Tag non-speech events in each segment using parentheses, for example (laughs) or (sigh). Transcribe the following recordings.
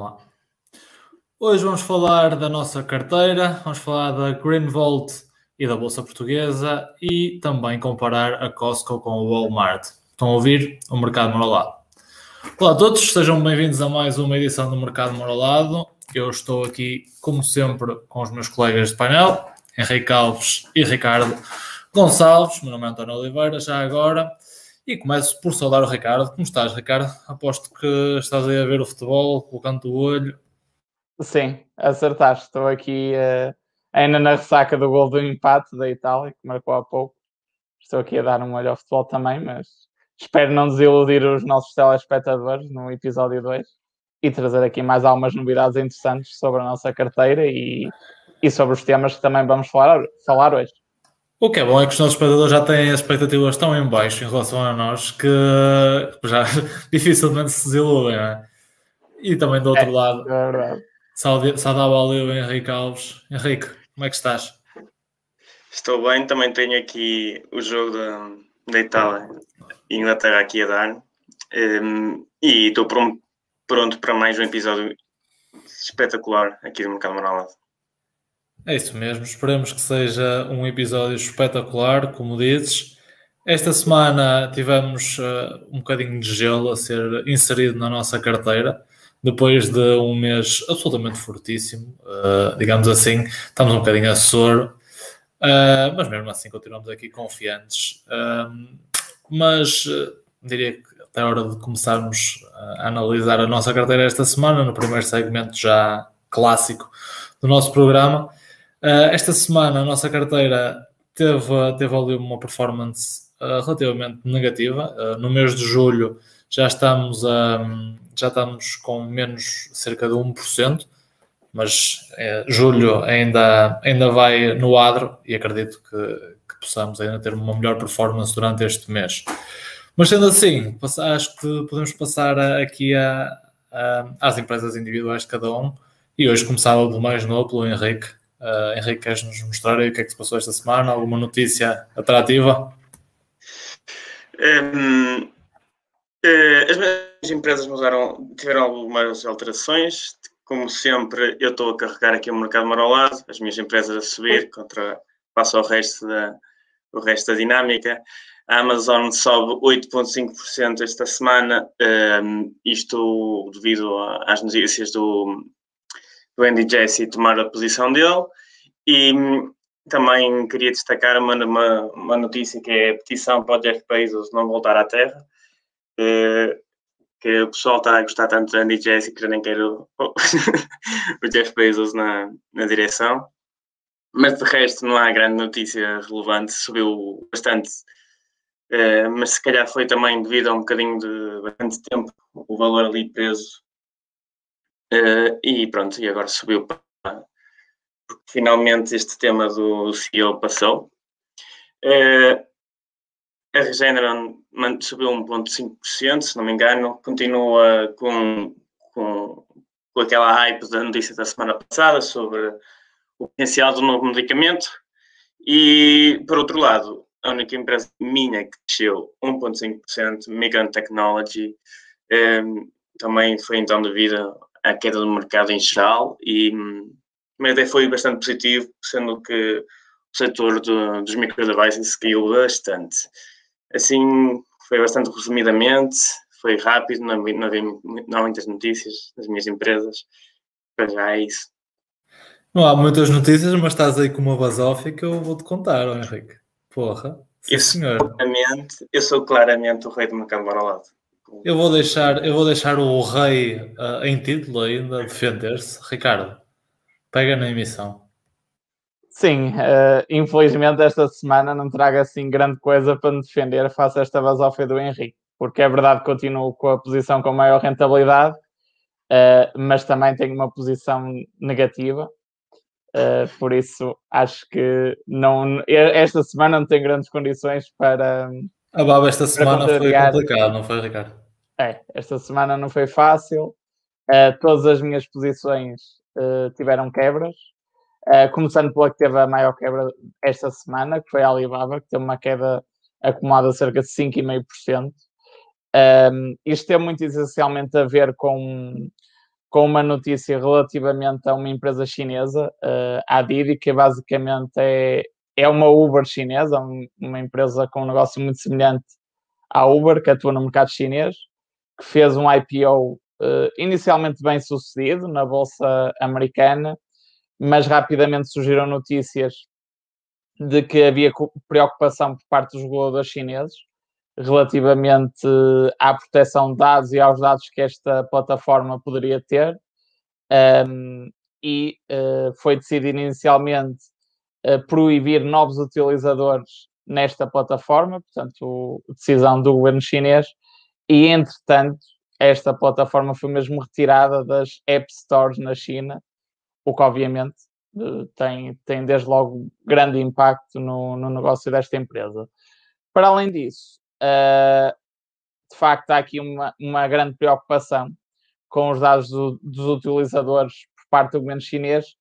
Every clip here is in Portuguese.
Vamos lá. Hoje vamos falar da nossa carteira, vamos falar da Green Vault e da Bolsa Portuguesa e também comparar a Costco com o Walmart. Estão a ouvir o Mercado Moralado. Olá a todos, sejam bem-vindos a mais uma edição do Mercado Moralado. Eu estou aqui, como sempre, com os meus colegas de painel, Henrique Alves e Ricardo Gonçalves. Meu nome é António Oliveira, já agora. E começo por saudar o Ricardo. Como estás, Ricardo? Aposto que estás aí a ver o futebol, colocando o olho. Sim, acertaste. Estou aqui uh, ainda na ressaca do gol do empate da Itália, que marcou há pouco. Estou aqui a dar um olho ao futebol também, mas espero não desiludir os nossos telespectadores no episódio 2 e trazer aqui mais algumas novidades interessantes sobre a nossa carteira e, e sobre os temas que também vamos falar, falar hoje. O que é bom é que os nossos espectadores já têm as expectativas tão em baixo em relação a nós que já (laughs) dificilmente se desiludem, não é? E também do outro é, lado, é. Saudável ao Henrique Alves. Henrique, como é que estás? Estou bem, também tenho aqui o jogo da, da Itália e Inglaterra aqui a dar. Um, e estou pronto, pronto para mais um episódio espetacular aqui do Mercado Manual. É isso mesmo, esperemos que seja um episódio espetacular, como dizes. Esta semana tivemos uh, um bocadinho de gelo a ser inserido na nossa carteira, depois de um mês absolutamente fortíssimo, uh, digamos assim, estamos um bocadinho a soro, uh, mas mesmo assim continuamos aqui confiantes. mas diria que até a hora de começarmos a analisar a nossa carteira esta semana, no primeiro segmento já clássico do nosso programa, Uh, esta semana a nossa carteira teve, teve ali uma performance uh, relativamente negativa. Uh, no mês de julho já estamos, já estamos com menos cerca de 1%, mas julho ainda, ainda vai no adro e acredito que, que possamos ainda ter uma melhor performance durante este mês. Mas sendo assim, acho que podemos passar aqui a, a, às empresas individuais de cada um. E hoje começava pelo mais novo, pelo Henrique. Uh, Henrique, queres nos mostrar aí o que é que se passou esta semana? Alguma notícia atrativa? Um, eh, as minhas empresas mudaram, tiveram algumas alterações. Como sempre, eu estou a carregar aqui o mercado marolado, as minhas empresas a subir contra passo ao resto da, o resto da dinâmica. A Amazon sobe 8,5% esta semana, um, isto devido às notícias do, do Andy Jassy tomar a posição dele. E também queria destacar uma, uma, uma notícia que é a petição para o Jeff Bezos não voltar à Terra. Eh, que o pessoal está a gostar tanto do Andy Jassy que nem quero o, (laughs) o Jeff Bezos na, na direção. Mas de resto não há grande notícia relevante, subiu bastante. Uh, mas se calhar foi também devido a um bocadinho de bastante tempo o valor ali preso Uh, e pronto, e agora subiu para. Porque finalmente este tema do CEO passou. Uh, a Regeneron subiu 1,5%, se não me engano, continua com, com, com aquela hype da notícia da semana passada sobre o potencial do novo medicamento. E, por outro lado, a única empresa minha que desceu 1,5%, Migrant Technology, um, eh, também foi então devido a queda do mercado em geral e mas até foi bastante positivo, sendo que o setor do, dos microdevices caiu bastante. Assim, foi bastante resumidamente, foi rápido, não, não, havia, não há muitas notícias das minhas empresas, para já é isso. Não há muitas notícias, mas estás aí com uma basófia que eu vou-te contar, Henrique. Porra, sim, eu, senhor. Eu sou claramente o rei do mercado lado. Eu vou deixar, eu vou deixar o rei uh, em título ainda defender-se. Ricardo, pega na emissão. Sim, uh, infelizmente esta semana não trago assim grande coisa para me defender face a esta basófia do Henrique, porque é verdade que continuo com a posição com maior rentabilidade, uh, mas também tenho uma posição negativa, uh, por isso acho que não, esta semana não tenho grandes condições para. A baba esta semana foi complicado, não foi, Ricardo? É, esta semana não foi fácil. Uh, todas as minhas posições uh, tiveram quebras. Uh, começando pela que teve a maior quebra esta semana, que foi a Alibaba, que teve uma queda acumulada cerca de 5,5%. Um, isto tem muito essencialmente a ver com, com uma notícia relativamente a uma empresa chinesa, a Didi, que basicamente é, é uma Uber chinesa, uma empresa com um negócio muito semelhante à Uber, que atua no mercado chinês, que fez um IPO uh, eh, inicialmente bem sucedido na bolsa americana, mas rapidamente surgiram notícias de que havia preocupação por parte dos reguladores chineses relativamente à proteção de dados e aos dados que esta plataforma poderia ter. Um, e uh, foi decidido inicialmente uh, proibir novos utilizadores nesta plataforma, portanto, decisão do governo chinês, e entretanto, esta plataforma foi mesmo retirada das App Stores na China, o que obviamente uh, tem, tem desde logo grande impacto no, no negócio desta empresa. Para além disso, uh, de facto há aqui uma, uma grande preocupação com os dados do, dos utilizadores por parte do governo chinês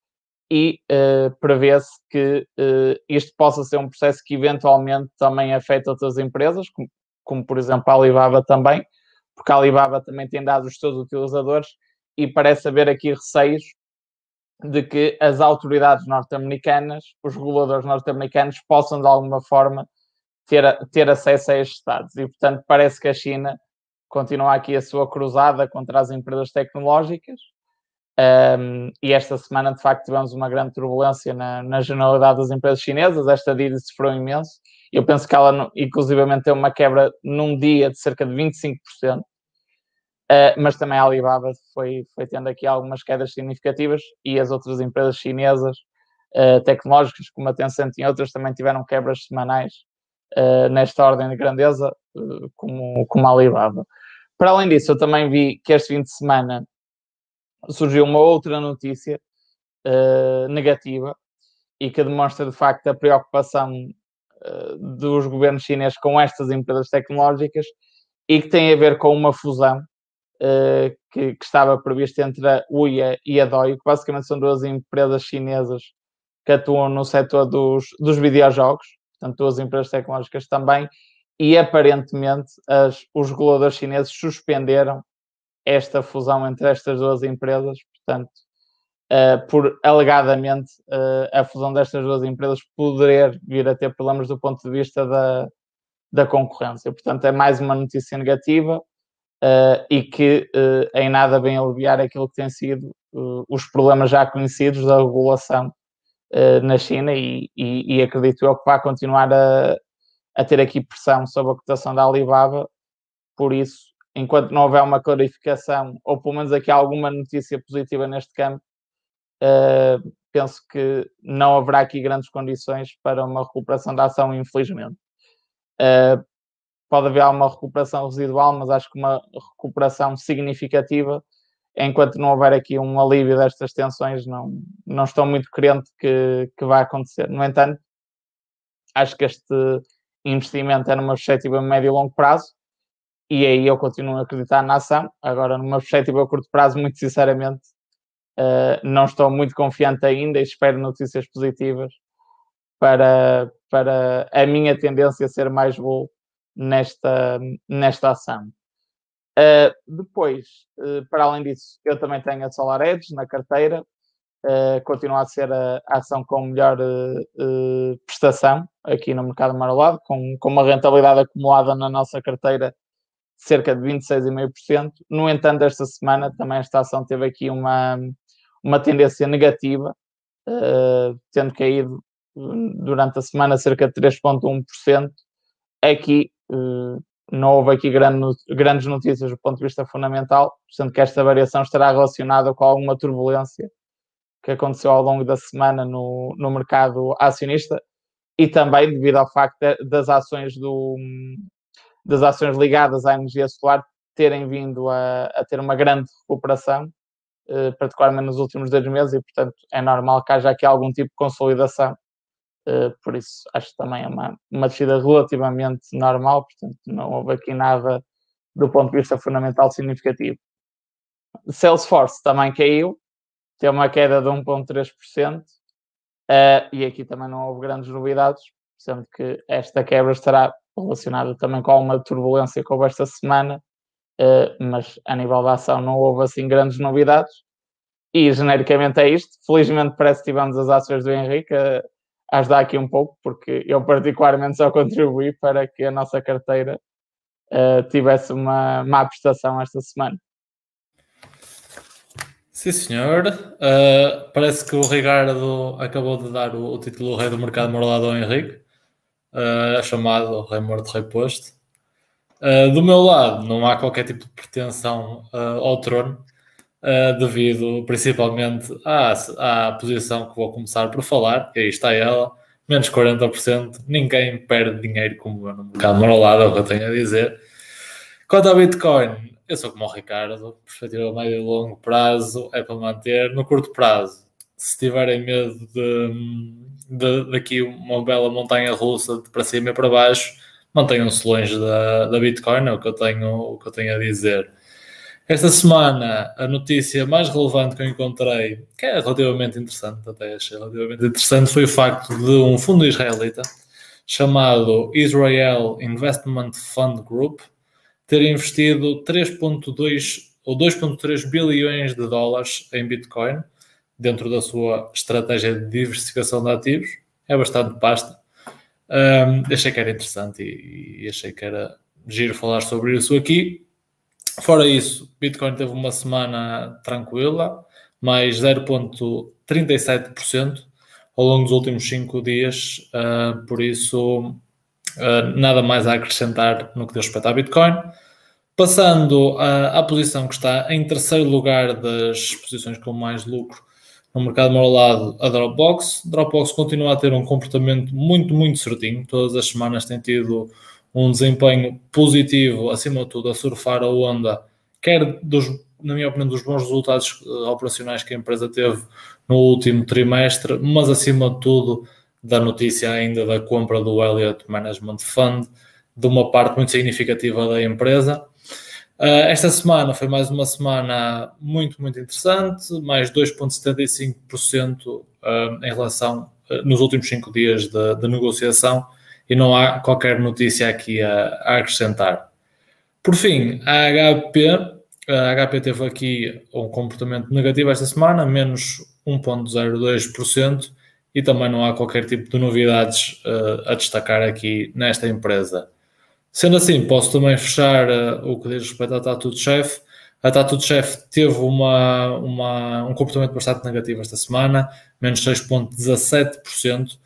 e uh, prevê-se que uh, isto possa ser um processo que eventualmente também afeta outras empresas, como, como, por exemplo a Alibaba também, porque a Alibaba também tem dados dos seus utilizadores e parece haver aqui receios de que as autoridades norte-americanas, os reguladores norte-americanos, possam de alguma forma ter, ter acesso a estes dados. E, portanto, parece que a China continua aqui a sua cruzada contra as empresas tecnológicas. Um, e esta semana, de facto, tivemos uma grande turbulência na, na generalidade das empresas chinesas. Esta Didi sofreu imenso. Eu penso que ela, inclusivamente, tem uma quebra num dia de cerca de 25%. Uh, mas também a Alibaba foi, foi tendo aqui algumas quedas significativas e as outras empresas chinesas uh, tecnológicas, como a Tencent e outras, também tiveram quebras semanais uh, nesta ordem de grandeza, como, como a Alibaba. Para além disso, eu também vi que este fim de semana surgiu uma outra notícia uh, negativa e que demonstra de facto a preocupação dos governos chineses com estas empresas tecnológicas e que tem a ver com uma fusão Uh, que, que, estava prevista entre a UIA e a DOI, que basicamente são duas empresas chinesas que atuam no setor dos, dos videojogos portanto, duas empresas tecnológicas também, e aparentemente as, os reguladores chineses suspenderam esta fusão entre estas duas empresas, portanto, uh, por alegadamente uh, a fusão destas duas empresas poder vir a ter problemas do ponto de vista da, da concorrência. Portanto, é mais uma notícia negativa uh, e que em nada vem aliviar aquilo que tem sido os problemas já conhecidos da regulação na China e, e, e, acredito eu que vai continuar a, a ter aqui pressão sobre a cotação da Alibaba. Por isso, enquanto não houver uma clarificação, ou pelo menos aqui alguma notícia positiva neste campo, uh, penso que não haverá aqui grandes condições para uma recuperação da ação, infelizmente. Uh, pode haver uma recuperação residual, mas acho que uma recuperação significativa enquanto não houver aqui um alívio destas tensões, não, não estou muito crente que, que vai acontecer. No entanto, acho que este investimento é numa perspectiva médio e longo prazo e aí eu continuo a acreditar na ação. Agora, numa perspectiva a curto prazo, muito sinceramente, uh, não estou muito confiante ainda e espero notícias positivas para, para a minha tendência ser mais bull nesta, nesta ação. Uh, depois, uh, para além disso, eu também tenho a Solar Edge na carteira, continua a ser a, a ação com melhor prestação aqui no mercado marolado, com, com uma rentabilidade acumulada na nossa carteira cerca de 26,5%. No entanto, esta semana também esta ação teve aqui uma, uma tendência negativa, tendo caído durante a semana cerca de 3,1%. Aqui não houve aqui grande, grandes notícias do ponto de vista fundamental, sendo que esta variação estará relacionada com alguma turbulência que aconteceu ao longo da semana no, no mercado acionista e também devido ao facto das ações do, das ações ligadas à energia solar terem vindo a, a ter uma grande recuperação, eh, particularmente nos últimos dois meses, e portanto é normal que haja aqui algum tipo de consolidação Uh, por isso acho que também é uma, uma descida relativamente normal, portanto não houve aqui nada do ponto de vista fundamental significativo. Salesforce também caiu, tem uma queda de 1,3%, uh, eh, e aqui também não houve grandes novidades, sendo que esta quebra estará relacionada também com alguma turbulência que houve esta semana uh, mas a nível da ação não houve assim grandes novidades. E genericamente é isto. Felizmente parece que tivemos as ações do Henrique a, ajudar aqui um pouco, porque eu particularmente só contribuí para que a nossa carteira uh, tivesse uma má prestação esta semana. Sim, senhor. Uh, parece que o Ricardo acabou de dar o, o título Rei do Mercado Morlado ao Henrique, uh, chamado Rei Morto, Rei Posto. Uh, do meu lado, não há qualquer tipo de pretensão ao trono, devido principalmente à, à posição que vou começar por falar, que aí está ela, menos 40%. Ninguém perde dinheiro como eu no mercado morlado, é o que eu tenho a dizer. Quanto ao Bitcoin, eu sou como o Ricardo, perspectiva a médio e longo prazo é para manter. No curto prazo, se tiverem medo de, de daqui uma bela montanha russa de para cima e para baixo, mantenham-se longe da, da Bitcoin, é o que, eu tenho, o que eu tenho a dizer. Esta semana, a notícia mais relevante que eu encontrei, que é relativamente interessante, até achei relativamente interessante, foi o facto de um fundo israelita chamado Israel Investment Fund Group, ter investido 3,2 ou 2,3 bilhões de dólares em Bitcoin dentro da sua estratégia de diversificação de ativos. É bastante pasta. Um, achei que era interessante e, e, achei que era giro falar sobre isso aqui. Fora isso, Bitcoin teve uma semana tranquila, mais 0,37% ao longo dos últimos 5 dias, uh, por isso Uh, nada mais a acrescentar no que diz respeito à Bitcoin. Passando à, à, posição que está em terceiro lugar das posições com mais lucro no mercado moralado, a Dropbox. Dropbox continua a ter um comportamento muito, muito certinho. Todas as semanas tem tido um desempenho positivo, acima de tudo, a surfar a onda, quer dos, na minha opinião, dos bons resultados uh, operacionais que a empresa teve no último trimestre, mas acima de tudo da notícia ainda da compra do Elliott Management Fund, de uma parte muito significativa da empresa. Uh, esta semana foi mais uma semana muito, muito interessante, mais 2,75% uh, em relação uh, nos últimos cinco dias de, negociação e não há qualquer notícia aqui a, a acrescentar. Por fim, a HP, a HP teve aqui um comportamento negativo esta semana, menos 1,02%, e também não há qualquer tipo de novidades uh, a destacar aqui nesta empresa. Sendo assim, posso também fechar uh, o que diz respeito à Tattoo Chef. A Tattoo Chef teve uma, uma, um comportamento bastante negativo esta semana, menos 6,17%.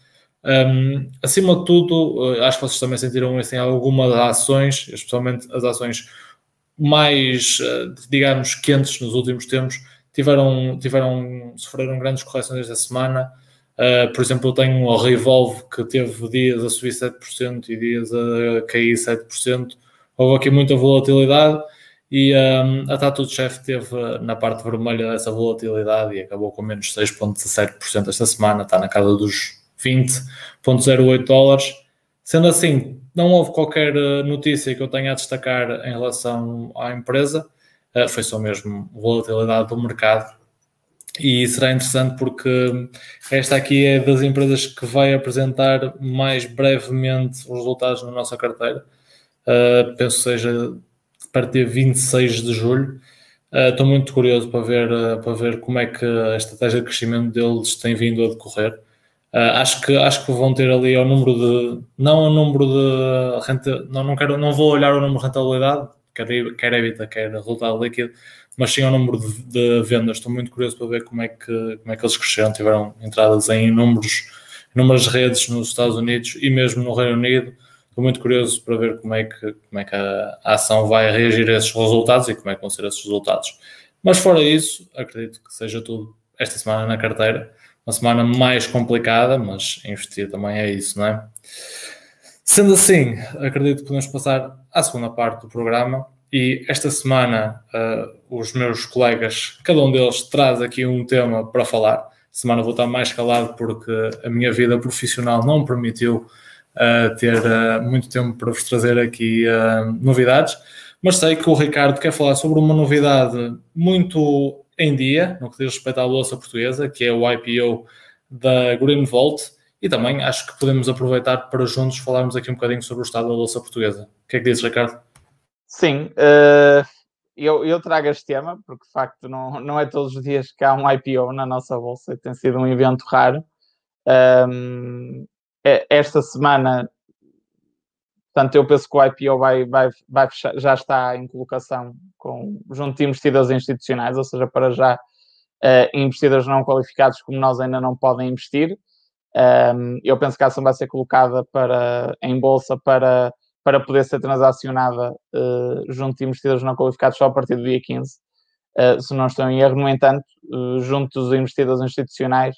Um, acima de tudo, uh, acho que vocês também sentiram isso em algumas ações, especialmente as ações mais, digamos, quentes nos últimos tempos, tiveram, tiveram, sofreram grandes correções esta semana. Uh, por exemplo, eu tenho o Revolve que teve dias a subir 7% e dias a cair 7%. Houve aqui muita volatilidade e um, a Tattoo Chef teve na parte vermelha dessa volatilidade e acabou com menos 6,17% esta semana, está na casa dos 20,08 dólares. Sendo assim, não houve qualquer notícia que eu tenha a destacar em relação à empresa, uh, foi só mesmo volatilidade do mercado e será interessante porque esta aqui é das empresas que vai apresentar mais brevemente os resultados na nossa carteira. Uh, penso seja a partir de 26 de julho. Uh, estou muito curioso para ver, uh, para ver como é que a estratégia de crescimento deles tem vindo a decorrer. acho, que, acho que vão ter ali o número de. Não o número de renta. Não, não, quero, não vou olhar o número de rentabilidade, quer, quer EBITDA, quer resultado líquido mas sim ao número de, de, vendas. Estou muito curioso para ver como é que, como é que eles cresceram. Tiveram entradas em inúmeros, inúmeras redes nos Estados Unidos e mesmo no Reino Unido. Estou muito curioso para ver como é que, como é que a, ação vai reagir a esses resultados e como é que vão ser esses resultados. Mas fora isso, acredito que seja tudo esta semana na carteira. Uma semana mais complicada, mas investir também é isso, não é? Sendo assim, acredito que podemos passar à segunda parte do programa e esta semana uh, os meus colegas, cada um deles traz aqui um tema para falar. Semana vou estar mais calado porque a minha vida profissional não permitiu uh, ter uh, muito tempo para vos trazer aqui novidades. Mas sei que o Ricardo quer falar sobre uma novidade muito em dia, no que diz respeito à Bolsa Portuguesa, que é o IPO da Green Vault. E também acho que podemos aproveitar para juntos falarmos aqui um bocadinho sobre o estado da Bolsa Portuguesa. O que é que dizes, Ricardo? Sim, uh, eu, eu trago este tema, porque de facto não, não é todos os dias que há um IPO na nossa bolsa, tem sido um evento raro. Um, esta semana, portanto, eu penso que o IPO vai, vai, vai fechar, já está em colocação com, junto de investidores institucionais, ou seja, para já uh, investidores não qualificados como nós ainda não podem investir. Um, eu penso que a ação vai ser colocada para, em bolsa para, para poder ser transacionada uh, junto de investidores não qualificados só a partir do dia 15, uh, eh, se não estou em erro. No entanto, uh, junto dos investidores institucionais,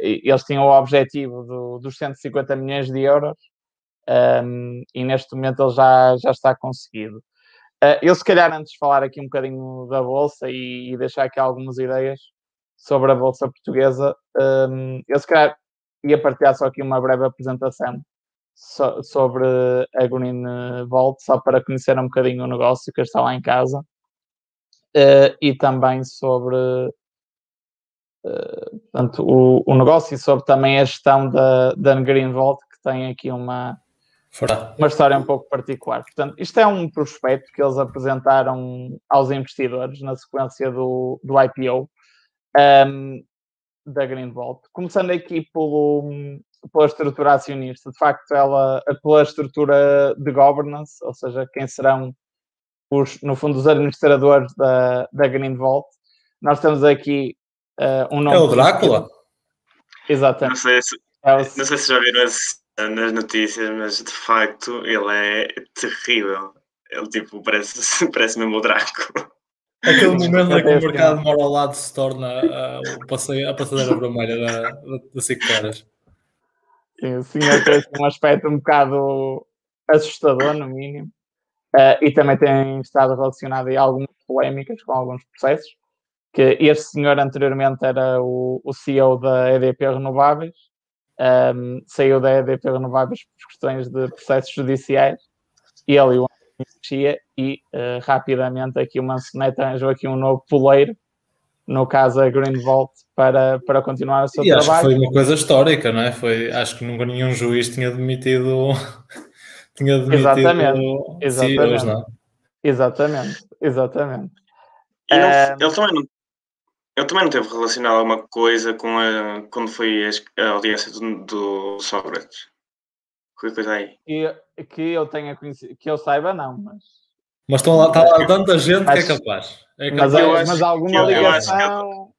eles tinham o objetivo do, dos 150 milhões de euros um, e neste momento ele já, já está conseguido. eu, se calhar, antes de falar aqui um bocadinho da Bolsa e, e deixar aqui algumas ideias sobre a Bolsa Portuguesa, um, eu, se calhar, ia partilhar só aqui uma breve apresentação so, sobre a Green Vault, só para conhecer um bocadinho o negócio que está lá em casa, uh, e também sobre uh, portanto, o, o negócio e sobre também a gestão da, da Green Vault, que tem aqui uma, uma história um pouco particular. Portanto, isto é um prospecto que eles apresentaram aos investidores na sequência do, do IPO. Um, da Green Vault. Começando aqui pelo, pela estrutura acionista, de facto, ela, pela estrutura de governance, ou seja, quem serão os, no fundo, os administradores da, da Green Vault. Nós temos aqui uh, um nome. É o Drácula? Exatamente. Não sei se, é o... não sei se já viram nas notícias, mas de facto ele é terrível. Ele tipo parece, (laughs) parece mesmo o Drácula. Aquele momento em que o mercado mora ao lado se torna uh, o passeio, a passadeira vermelha da, da, da Cinco Caras. Sim, o senhor tem um aspecto um bocado assustador, no mínimo. Uh, e também tem estado relacionado a algumas polémicas com alguns processos. Que este senhor anteriormente era o, o CEO da EDP Renováveis, um, saiu da EDP Renováveis por questões de processos judiciais, e ele o e uh, rapidamente aqui o Mansonete arranjou aqui um novo poleiro, no caso a Green Vault, para, para continuar o seu e trabalho. Acho que foi uma coisa histórica, não é? Foi, acho que nunca nenhum juiz tinha demitido. (laughs) tinha demitido exatamente, exatamente. CEOs, não? É? Exatamente, exatamente. E não, é... ele, também não, ele também não teve relacionado alguma coisa com a, quando foi a audiência do, do Sócrates. Qualquer coisa aí. Que, que eu tenha conhecido, que eu saiba, não, mas. Mas estão lá, está lá tanta gente acho, que é capaz. É capaz. Mas, eu mas alguma eu, ligação.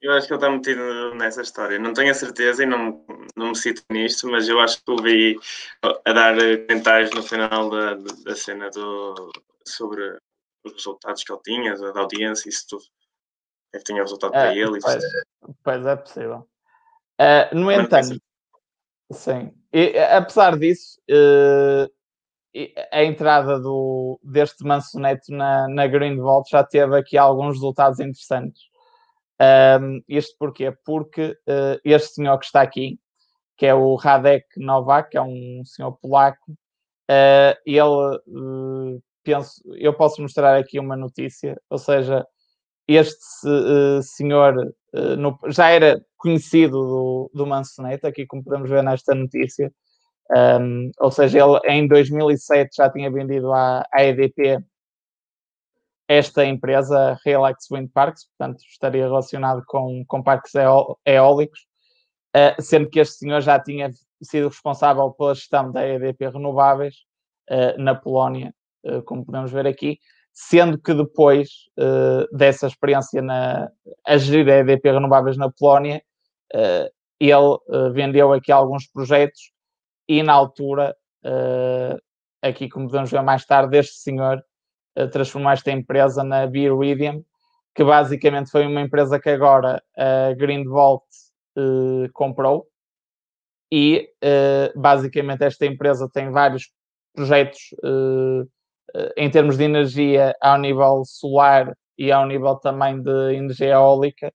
Eu acho que ele está metido nessa história. Não tenho a certeza e não, não me cito nisto, mas eu acho que o vi a dar comentários no final da, da cena do, sobre os resultados que ele tinha, da audiência, isso tudo. É que tinha resultado é, para ele. Pois, pois é possível. Uh, no entanto, sim. E, apesar disso, uh, a entrada do, deste Mansoneto na, na Green Vault já teve aqui alguns resultados interessantes. Um, isto porquê? Porque uh, este senhor que está aqui, que é o Radek Novak, que é um senhor polaco, uh, ele, uh, penso, eu posso mostrar aqui uma notícia, ou seja, este senhor no, já era conhecido do, do Mansoneto, aqui como podemos ver nesta notícia, um, ou seja, ele em 2007 já tinha vendido à, à EDP esta empresa, Relax Wind Parks, portanto estaria relacionado com, com parques eólicos, uh, sendo que este senhor já tinha sido responsável pela gestão da EDP Renováveis uh, na Polónia, uh, como podemos ver aqui, sendo que depois dessa experiência na, a gerir a EDP Renováveis na Polónia, ele vendeu aqui alguns projetos e na altura, uh, aqui como podemos ver mais tarde, este senhor uh, transformou esta empresa na Beeridium, que basicamente foi uma empresa que agora a Greenvolt uh, comprou. E basicamente esta empresa tem vários projetos em termos de energia ao nível solar e ao nível também de energia eólica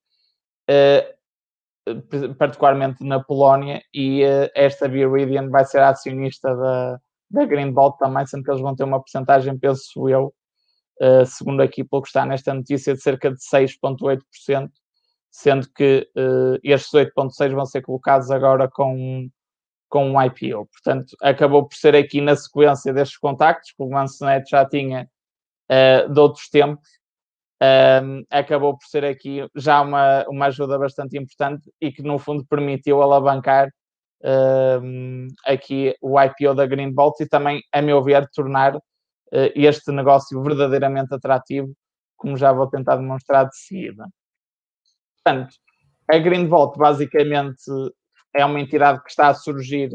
particularmente na Polónia, e uh, esta Viridian vai ser acionista da, da Greenbolt também, sendo que eles vão ter uma porcentagem, penso eu, uh, segundo aqui pelo que está nesta notícia, de cerca de 6,8%, sendo que uh, estes 8,6% vão ser colocados agora com, com um IPO. Portanto, acabou por ser aqui na sequência destes contactos, que o Mansonet já tinha de outros tempos, um, acabou por ser aqui já uma, uma ajuda bastante importante e que no fundo permitiu alavancar um, aqui o IPO da Green Bolt e também, a meu ver, tornar uh, este negócio verdadeiramente atrativo, como já vou tentar demonstrar de seguida. Portanto, a Green Vault basicamente é uma entidade que está a surgir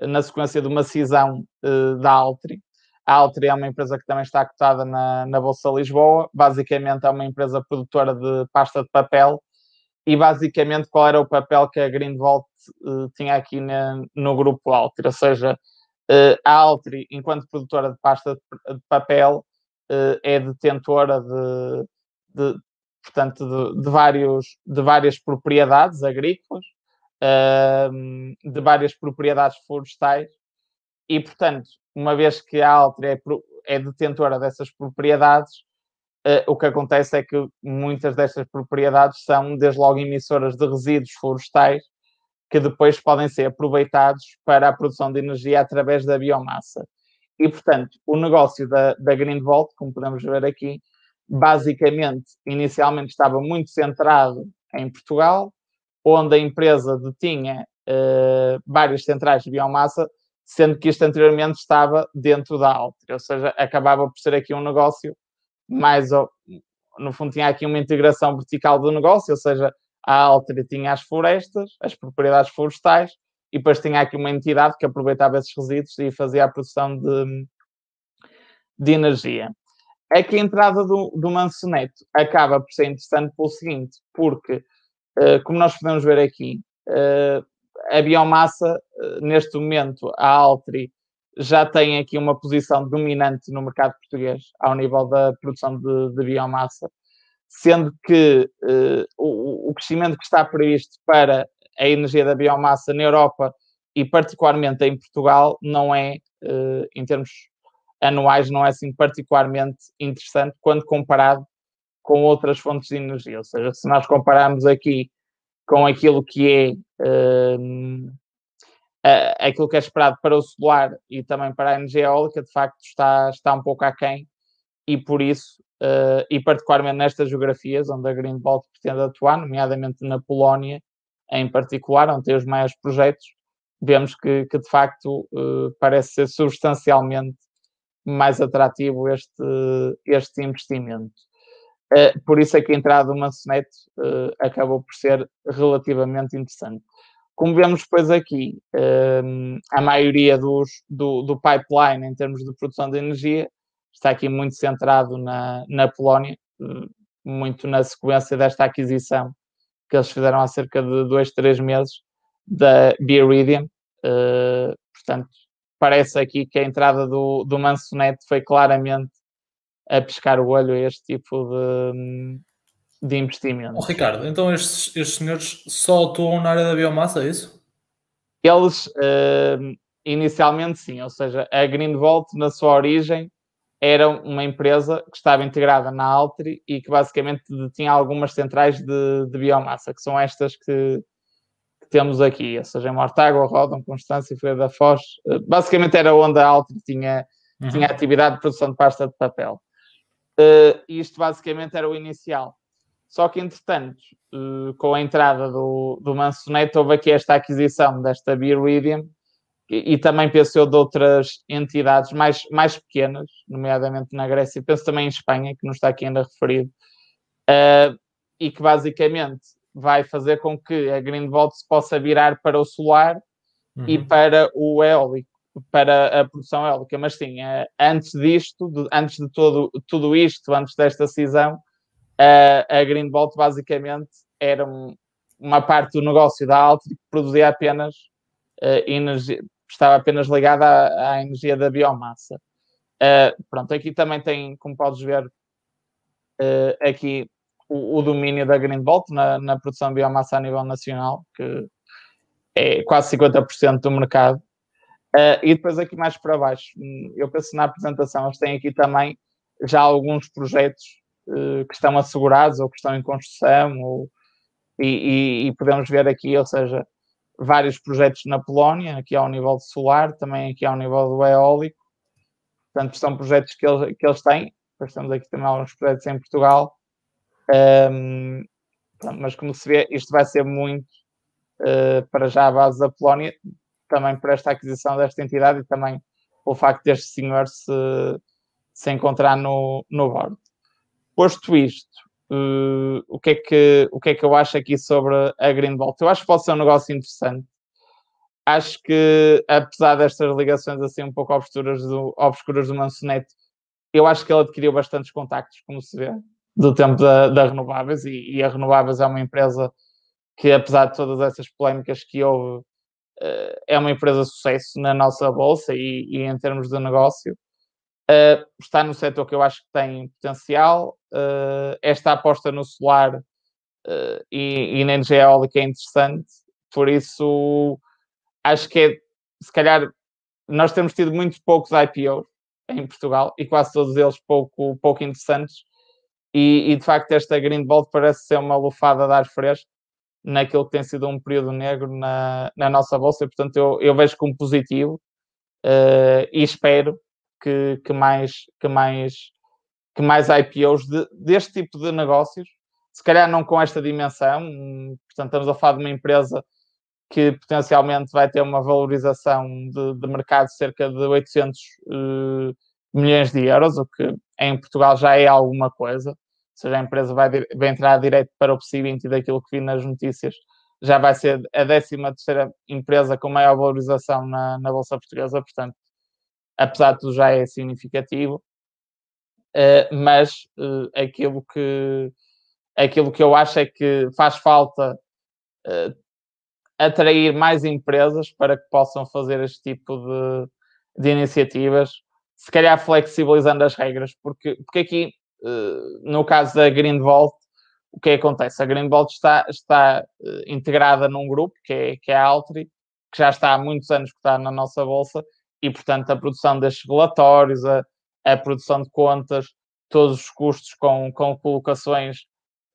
na sequência de uma cisão uh, da Altri. A Altri é uma empresa que também está cotada na, na Bolsa Lisboa. Basicamente é uma empresa produtora de pasta de papel. E basicamente qual era o papel que a Green Vault uh, tinha aqui na, no grupo Altri? Ou seja, uh, a Altri, enquanto produtora de pasta de, de papel, é detentora de, de portanto, de, de, vários, de várias propriedades agrícolas, uh, de várias propriedades florestais, e, portanto, uma vez que a Altri é, é detentora dessas propriedades, uh, o que acontece é que muitas destas propriedades são, desde logo, emissoras de resíduos florestais, que depois podem ser aproveitados para a produção de energia através da biomassa. E, portanto, o negócio da, da Green Vault, como podemos ver aqui, basicamente, inicialmente estava muito centrado em Portugal, onde a empresa detinha uh, várias centrais de biomassa, sendo que isto anteriormente estava dentro da Altri, ou seja, acabava por ser aqui um negócio mais, no fundo, tinha aqui uma integração vertical do negócio, ou seja, a Altri tinha as florestas, as propriedades florestais, e depois tinha aqui uma entidade que aproveitava esses resíduos e fazia a produção de, de energia. É que a entrada do, do acaba por ser interessante pelo seguinte, porque, uh, como nós podemos ver aqui, uh, a biomassa, uh, neste momento, a Altri já tem aqui uma posição dominante no mercado português, ao nível da produção de, de biomassa, sendo que o, o crescimento que está previsto para a energia da biomassa na Europa e particularmente em Portugal não é, em termos anuais não é assim particularmente interessante quando comparado com outras fontes de energia. Ou seja, se nós compararmos aqui com aquilo que é aquilo que é esperado para o solar e também para a energia eólica, de facto está, está um pouco aquém e por isso, uh, e particularmente nestas geografias onde a Green Bolt pretende atuar, nomeadamente na Polónia em particular, onde tem os maiores projetos, vemos que, que de facto uh, parece ser substancialmente mais atrativo este, este investimento. Uh, por isso é que a entrada do Mansonet uh, acabou por ser relativamente interessante. Como vemos depois aqui, uh, a maioria dos, do, do, pipeline em termos de produção de energia está aqui muito centrado na, na Polónia, muito na sequência desta aquisição que eles fizeram há cerca de dois, três meses da Beiridium. portanto, parece aqui que a entrada do, do Mansoneto foi claramente a pescar o olho a este tipo de, de investimento. Oh, Ricardo, então estes, estes senhores só atuam na área da biomassa, é isso? Eles, uh, inicialmente sim, ou seja, a Greenvolt, na sua origem, era uma empresa que estava integrada na Altri e que basicamente tinha algumas centrais de, de biomassa, que são estas que, temos aqui, ou seja, em Mortágua, Rodam, Constância e Feira da Foz. Eh, basicamente era onde a Altri tinha, uhum. tinha atividade de produção de pasta de papel. Uh, isto basicamente era o inicial. Só que, entretanto, uh, com a entrada do, do Mansoneto, houve aqui esta aquisição desta Beeridium e, e, também pensou de outras entidades mais, mais pequenas, nomeadamente na Grécia, penso também em Espanha, que não está aqui ainda referido, uh, e que basicamente vai fazer com que a Greenvolt se possa virar para o solar uhum. e para o eólico, para a produção eólica. Mas sim, eh, antes disto, antes de todo, tudo isto, antes desta cisão, a, Greenvolt basicamente era um, uma parte do negócio da Altri que produzia apenas uh, energia, estava apenas ligada à, à energia da biomassa. Uh, pronto, aqui também tem, como podes ver, aqui o, o domínio da Greenbolt na, na produção de biomassa a nível nacional, que é quase 50% do mercado. Uh, e depois aqui mais para baixo, eu penso na apresentação, eles têm aqui também já alguns projetos uh, que estão assegurados ou que estão em construção, ou, e, e, e, podemos ver aqui, ou seja, vários projetos na Polónia, aqui ao nível solar, também aqui ao nível do eólico. Portanto, são projetos que eles, que eles têm depois temos aqui também alguns projetos em Portugal. Um, mas como se vê, isto vai ser muito uh, para já a base da Polónia, também por esta aquisição desta entidade e também pelo facto deste senhor se, se encontrar no, no board. Posto isto, uh, o, que é que, o que é que eu acho aqui sobre a Greenbolt? Eu acho que pode ser um negócio interessante. Acho que, apesar destas ligações assim um pouco obscuras do, obscuras do Mansoneto, eu acho que ele adquiriu bastantes contactos, como se vê, do tempo da, da Renováveis, e, e, a Renováveis é uma empresa que, apesar de todas essas polémicas que houve, é uma empresa de sucesso na nossa bolsa e, e em termos de negócio. Uh, está no setor que eu acho que tem potencial. Uh, esta aposta no solar e, e na energia eólica é interessante, por isso acho que é, se calhar, nós temos tido muito poucos IPOs em Portugal e quase todos eles pouco, pouco interessantes. E, e de facto, esta Greenbolt parece ser uma lufada de ar fresco naquilo que tem sido um período negro na, na nossa bolsa. E, portanto, eu, eu vejo como positivo uh, e espero que, que, mais, que, mais, que mais IPOs de, deste tipo de negócios, se calhar não com esta dimensão, portanto, estamos a falar de uma empresa que potencialmente vai ter uma valorização de, de mercado de cerca de 800 uh, eh, milhões de euros, o que em Portugal já é alguma coisa. Seja, a empresa vai, vai entrar direto para o PSI 20 daquilo que vi nas notícias, já vai ser a 13 terceira empresa com maior valorização na, na Bolsa Portuguesa, portanto, apesar de tudo já é significativo. Uh, mas uh, aquilo, que, aquilo que eu acho é que faz falta uh, atrair mais empresas para que possam fazer este tipo de, de iniciativas, se calhar flexibilizando as regras, porque, porque aqui, no caso da Green Vault, o que acontece? A Green está, está uh, integrada num grupo, que é, que é a Altri, que já está há muitos anos que está na nossa bolsa, e, portanto, a produção destes relatórios, a, a produção de contas, todos os custos com, com colocações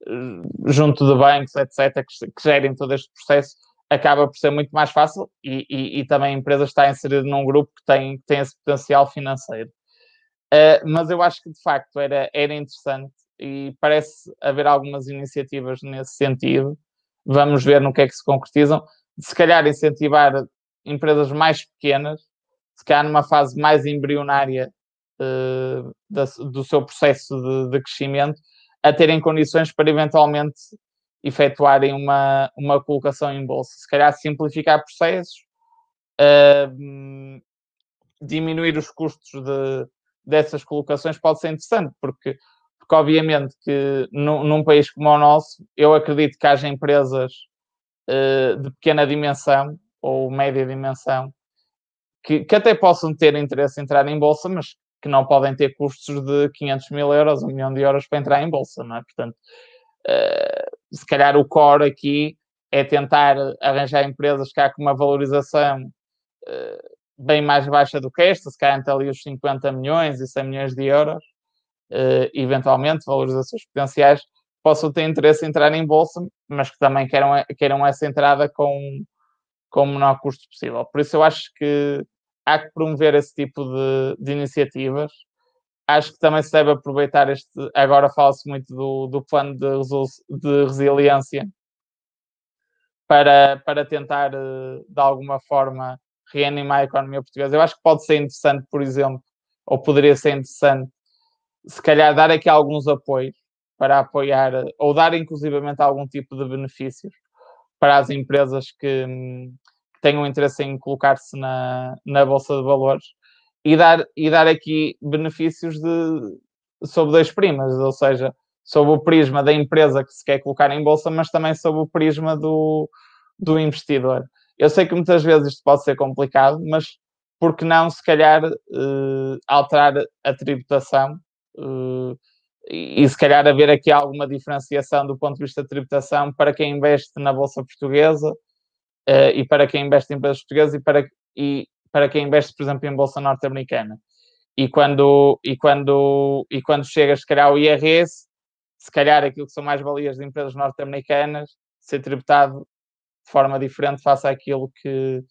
uh, junto de bancos, etc., que, que gerem todo este processo, acaba por ser muito mais fácil e, e, e também a empresa está inserida num grupo que tem, que tem esse potencial financeiro. Uh, mas eu acho que de facto era, era interessante e parece haver algumas iniciativas nesse sentido. Vamos ver no que é que se concretizam. Se calhar incentivar empresas mais pequenas, se calhar numa fase mais embrionária uh, da, do seu processo de, de crescimento, a terem condições para eventualmente efetuarem uma, uma colocação em bolsa. Se calhar simplificar processos, uh, diminuir os custos de, dessas colocações pode ser interessante, porque, porque obviamente que num, num país como o nosso, eu acredito que haja empresas uh, de pequena dimensão ou média dimensão que, que até possam ter interesse em entrar em bolsa, mas que não podem ter custos de 500 mil euros, um milhão de euros para entrar em bolsa, não é? Portanto, uh, se calhar o core aqui é tentar arranjar empresas que há com uma valorização uh, bem mais baixa do que esta, se calhar entre ali os 50 milhões e 100 milhões de euros, uh, eventualmente, valorizações potenciais, possam ter interesse em entrar em bolsa, mas que também queiram, queiram essa entrada com, com o menor custo possível. Por isso eu acho que há que promover esse tipo de, de iniciativas acho que também se deve aproveitar este. Agora fala-se muito do, do plano de, de resiliência para, para tentar, eh, de alguma forma, reanimar a economia portuguesa. Eu acho que pode ser interessante, por exemplo, ou poderia ser interessante, se calhar dar aqui alguns apoios para apoiar, ou dar inclusivamente algum tipo de benefícios para as empresas que, hum, que tenham interesse em colocar-se na, na Bolsa de Valores e dar, e dar aqui benefícios de, sobre dois primas, ou seja, sob o prisma da empresa que se quer colocar em bolsa, mas também sob o prisma do, do investidor. Eu sei que muitas vezes isto pode ser complicado, mas por que não, se calhar, uh, alterar a tributação uh, e, se calhar, haver aqui alguma diferenciação do ponto de vista de tributação para quem investe na Bolsa Portuguesa uh, e para quem investe em empresas portuguesas e para, e, para quem investe, por exemplo, em bolsa norte-americana. E quando, e, quando, e quando chegas, se calhar, ao IRS, se calhar aquilo que são mais valias de empresas norte-americanas, ser tributado forma diferente face àquilo que,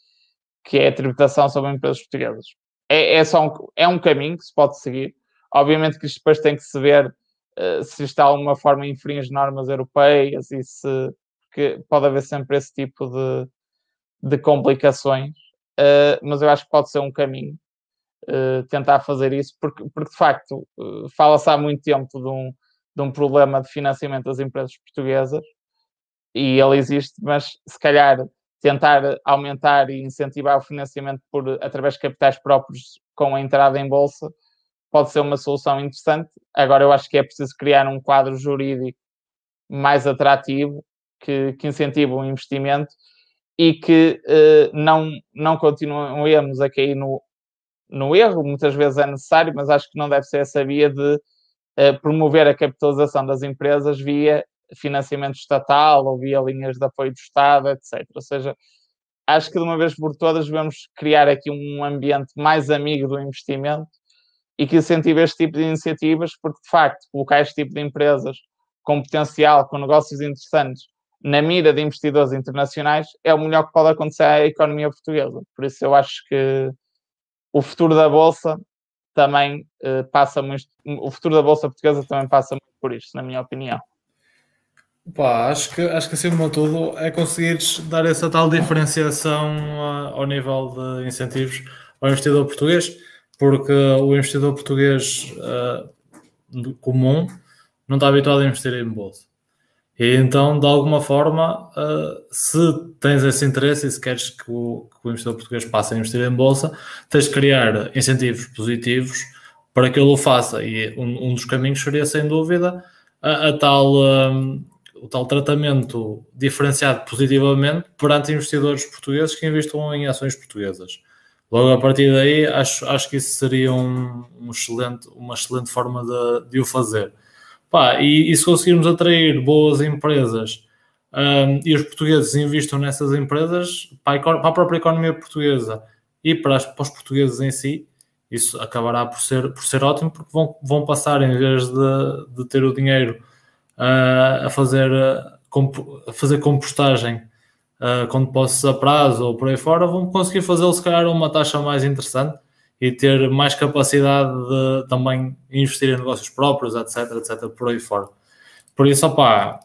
que é a tributação sobre empresas portuguesas. É, é, só um, é um caminho que se pode seguir. Obviamente que isto depois tem que se ver uh, se está alguma forma a infringir normas europeias e se que pode haver sempre esse tipo de, de complicações, uh, mas eu acho que pode ser um caminho uh, tentar fazer isso, porque, porque de facto fala-se há muito tempo de um, de um problema de financiamento das empresas portuguesas e ele existe, mas se calhar tentar aumentar e incentivar o financiamento por, através de capitais próprios com a entrada em bolsa pode ser uma solução interessante. Agora, eu acho que é preciso criar um quadro jurídico mais atrativo que, que incentive o investimento e que eh, não, não continuemos a cair no, no erro. Muitas vezes é necessário, mas acho que não deve ser essa via de eh, promover a capitalização das empresas via financiamento estatal ou via linhas de apoio do Estado, etc. Ou seja, acho que de uma vez por todas devemos criar aqui um ambiente mais amigo do investimento e que incentive este tipo de iniciativas, porque de facto colocar este tipo de empresas com potencial, com negócios interessantes na mira de investidores internacionais é o melhor que pode acontecer à economia portuguesa. Por isso eu acho que o futuro da Bolsa também uh, passa muito, o futuro da Bolsa Portuguesa também passa muito por isto, na minha opinião. Pá, acho que, acho que acima de tudo é conseguir dar essa tal diferenciação uh, ao nível de incentivos ao investidor português, porque o investidor português uh, comum não está habituado a investir em bolsa. E então, de alguma forma, uh, se tens esse interesse e se queres que o, que o, investidor português passe a investir em bolsa, tens de criar incentivos positivos para que ele o faça. E um, um dos caminhos seria, sem dúvida, a, a tal, o tal tratamento diferenciado positivamente perante investidores portugueses que investam em ações portuguesas. Logo a partir daí, acho, acho que isso seria um, um excelente, uma excelente forma de, de o fazer. Pá, e, e, se conseguirmos atrair boas empresas um, e os portugueses investam nessas empresas, para a, para a, própria economia portuguesa e para, as, para, os portugueses em si, isso acabará por ser, por ser ótimo, porque vão, vão passar, em vez de, de ter o dinheiro uh, a, fazer, a fazer compostagem uh, com depósitos a prazo ou por aí fora, vão conseguir fazê-lo se calhar a uma taxa mais interessante e ter mais capacidade de também investir em negócios próprios, etc, etc, por aí fora. Por isso, opá,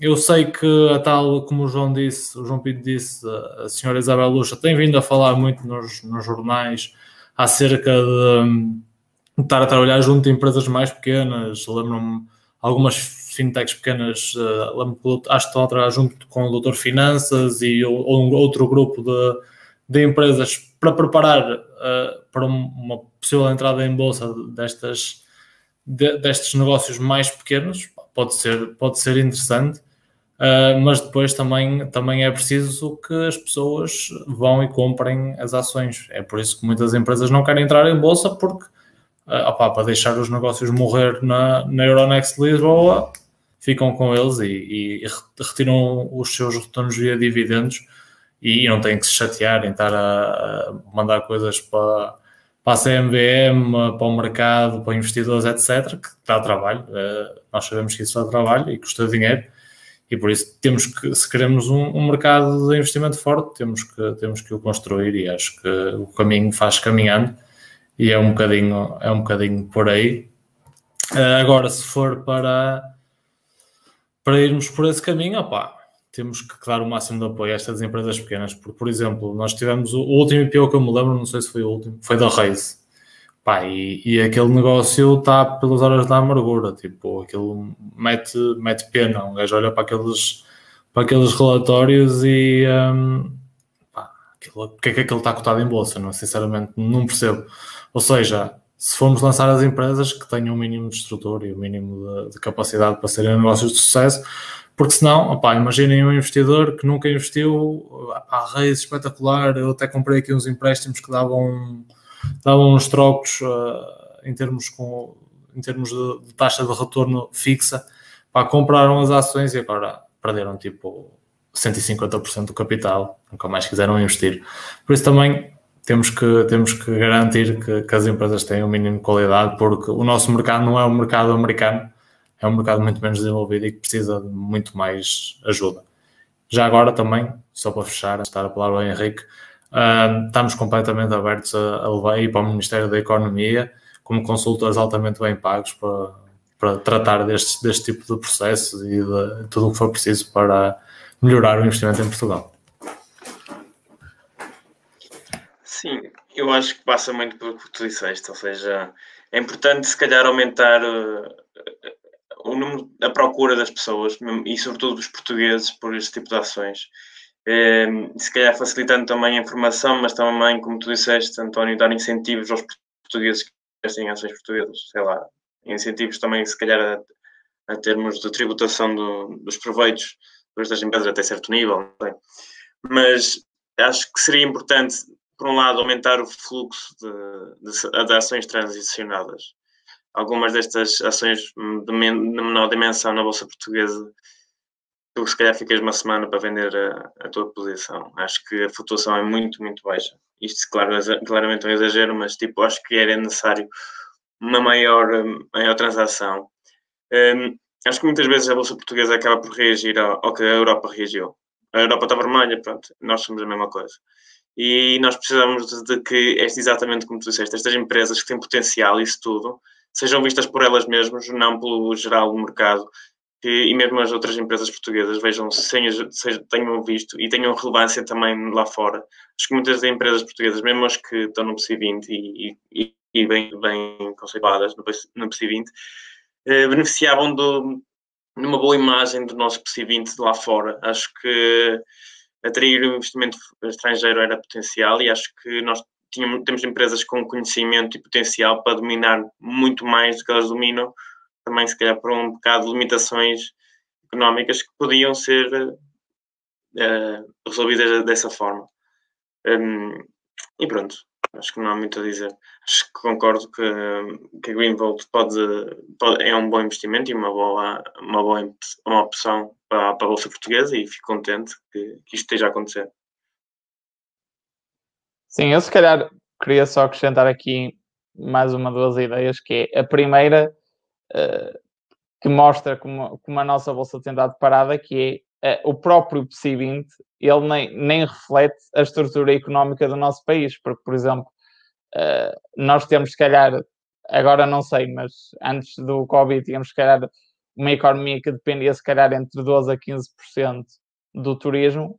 eu sei que a tal, como o João disse, o João Pinto disse, a senhora Isabel Lucha tem vindo a falar muito nos, nos jornais acerca de, de estar a trabalhar junto a empresas mais pequenas. Lembro-me algumas fintechs pequenas, uh, acho que trabalhar junto com o Doutor Finanças e um outro grupo de, de empresas para preparar uh, para uma possível entrada em bolsa destas, de, destes negócios mais pequenos, pode ser, pode ser interessante, uh, mas depois também, também é preciso que as pessoas vão e comprem as ações. É por isso que muitas empresas não querem entrar em bolsa, porque uh, para deixar os negócios morrer na, na Euronext Lisboa, ficam com eles e, e retiram os seus retornos via dividendos e não têm que se chatear em estar a, mandar coisas para, para a CMVM, para o mercado, para investidores, etc., que dá trabalho. Uh, nós sabemos que isso dá trabalho e custa dinheiro, e por isso temos que, se queremos um, um, mercado de investimento forte, temos que, temos que o construir e acho que o caminho faz caminhando e é um bocadinho, é um bocadinho por aí. Uh, agora, se for para, para irmos por esse caminho, opá, temos que dar o máximo de apoio a estas empresas pequenas, porque, por exemplo, nós tivemos o, último IPO que eu me lembro, não sei se foi o último, foi da Raise. Pá, e, e aquele negócio está pelas horas da amargura, tipo, aquilo mete, mete pena, um gajo olha para aqueles, para aqueles relatórios e um, pá, aquilo, é que aquilo está cotado em bolsa, não? sinceramente não percebo. Ou seja, se formos lançar as empresas que tenham o mínimo de estrutura e o mínimo de, de capacidade para serem negócios de sucesso, porque senão, opá, imaginem um investidor que nunca investiu, a raiz espetacular, eu até comprei aqui uns empréstimos que davam, davam uns trocos uh, em termos, com, em termos de, de, taxa de retorno fixa, pá, compraram as ações e agora perderam tipo 150% do capital, nunca mais quiseram investir. Por isso também temos que, temos que garantir que, que as empresas têm o um mínimo de qualidade, porque o nosso mercado não é o mercado americano, é um mercado muito menos desenvolvido e que precisa de muito mais ajuda. Já agora também, só para fechar, estar a palavra ao Henrique, uh, estamos completamente abertos a, a levar aí para o Ministério da Economia como consultores altamente bem pagos para, para tratar deste, deste tipo de processos e de tudo o que for preciso para melhorar o investimento em Portugal. Sim, eu acho que passa muito pelo que tu disseste, ou seja, é importante se calhar aumentar uh, o número, a procura das pessoas e sobretudo dos portugueses por este tipo de ações. Um, se calhar facilitando também a informação, mas também, como tu disseste, António, dar incentivos aos portugueses que investem em ações portuguesas, sei lá, incentivos também, se calhar, a, a termos de tributação do, dos proveitos das empresas até certo nível, mas acho que seria importante, por um lado, aumentar o fluxo de, de, de ações transicionadas. Algumas destas ações de, menor dimensão na Bolsa Portuguesa tu se calhar ficas uma semana para vender a, a, tua posição. Acho que a flutuação é muito, muito baixa. Isto, claro, é claramente um exagero, mas tipo, acho que era necessário uma maior, maior transação. Um, acho que muitas vezes a Bolsa Portuguesa acaba por reagir ao, ao, que a Europa reagiu. A Europa está vermelha, pronto, nós somos a mesma coisa. E nós precisamos de, que, exatamente como tu disseste, estas empresas que têm potencial, isso tudo, sejam vistas por elas mesmas, não pelo geral do mercado, e mesmo as outras empresas portuguesas vejam tenham visto e tenham relevância também lá fora. Acho que muitas empresas portuguesas, mesmo as que estão no PC20 e, e, e bem, bem conceituadas no, no PC20, eh, beneficiavam de uma boa imagem do nosso PC20 lá fora. Acho que atrair o investimento estrangeiro era potencial e acho que nós tínhamos, temos empresas com conhecimento e potencial para dominar muito mais do que elas dominam também se calhar por um bocado de limitações económicas que podiam ser uh, resolvidas dessa forma. Um, e pronto, acho que não há muito a dizer. Acho que concordo que, que a Greenvolt pode, pode, é um bom investimento e uma boa, uma boa uma opção para, para a Bolsa Portuguesa e fico contente que, que isto esteja a acontecer. Sim, eu se calhar queria só acrescentar aqui mais uma, duas ideias, que é a primeira que mostra como, como a nossa bolsa tem dado parada, que é uh, o próprio PSI20, ele nem, nem reflete a estrutura económica do nosso país, porque, por exemplo, uh, nós temos, se calhar, agora não sei, mas antes do Covid, tínhamos, se calhar, uma economia que dependia, se calhar, entre 12% a 15% do turismo,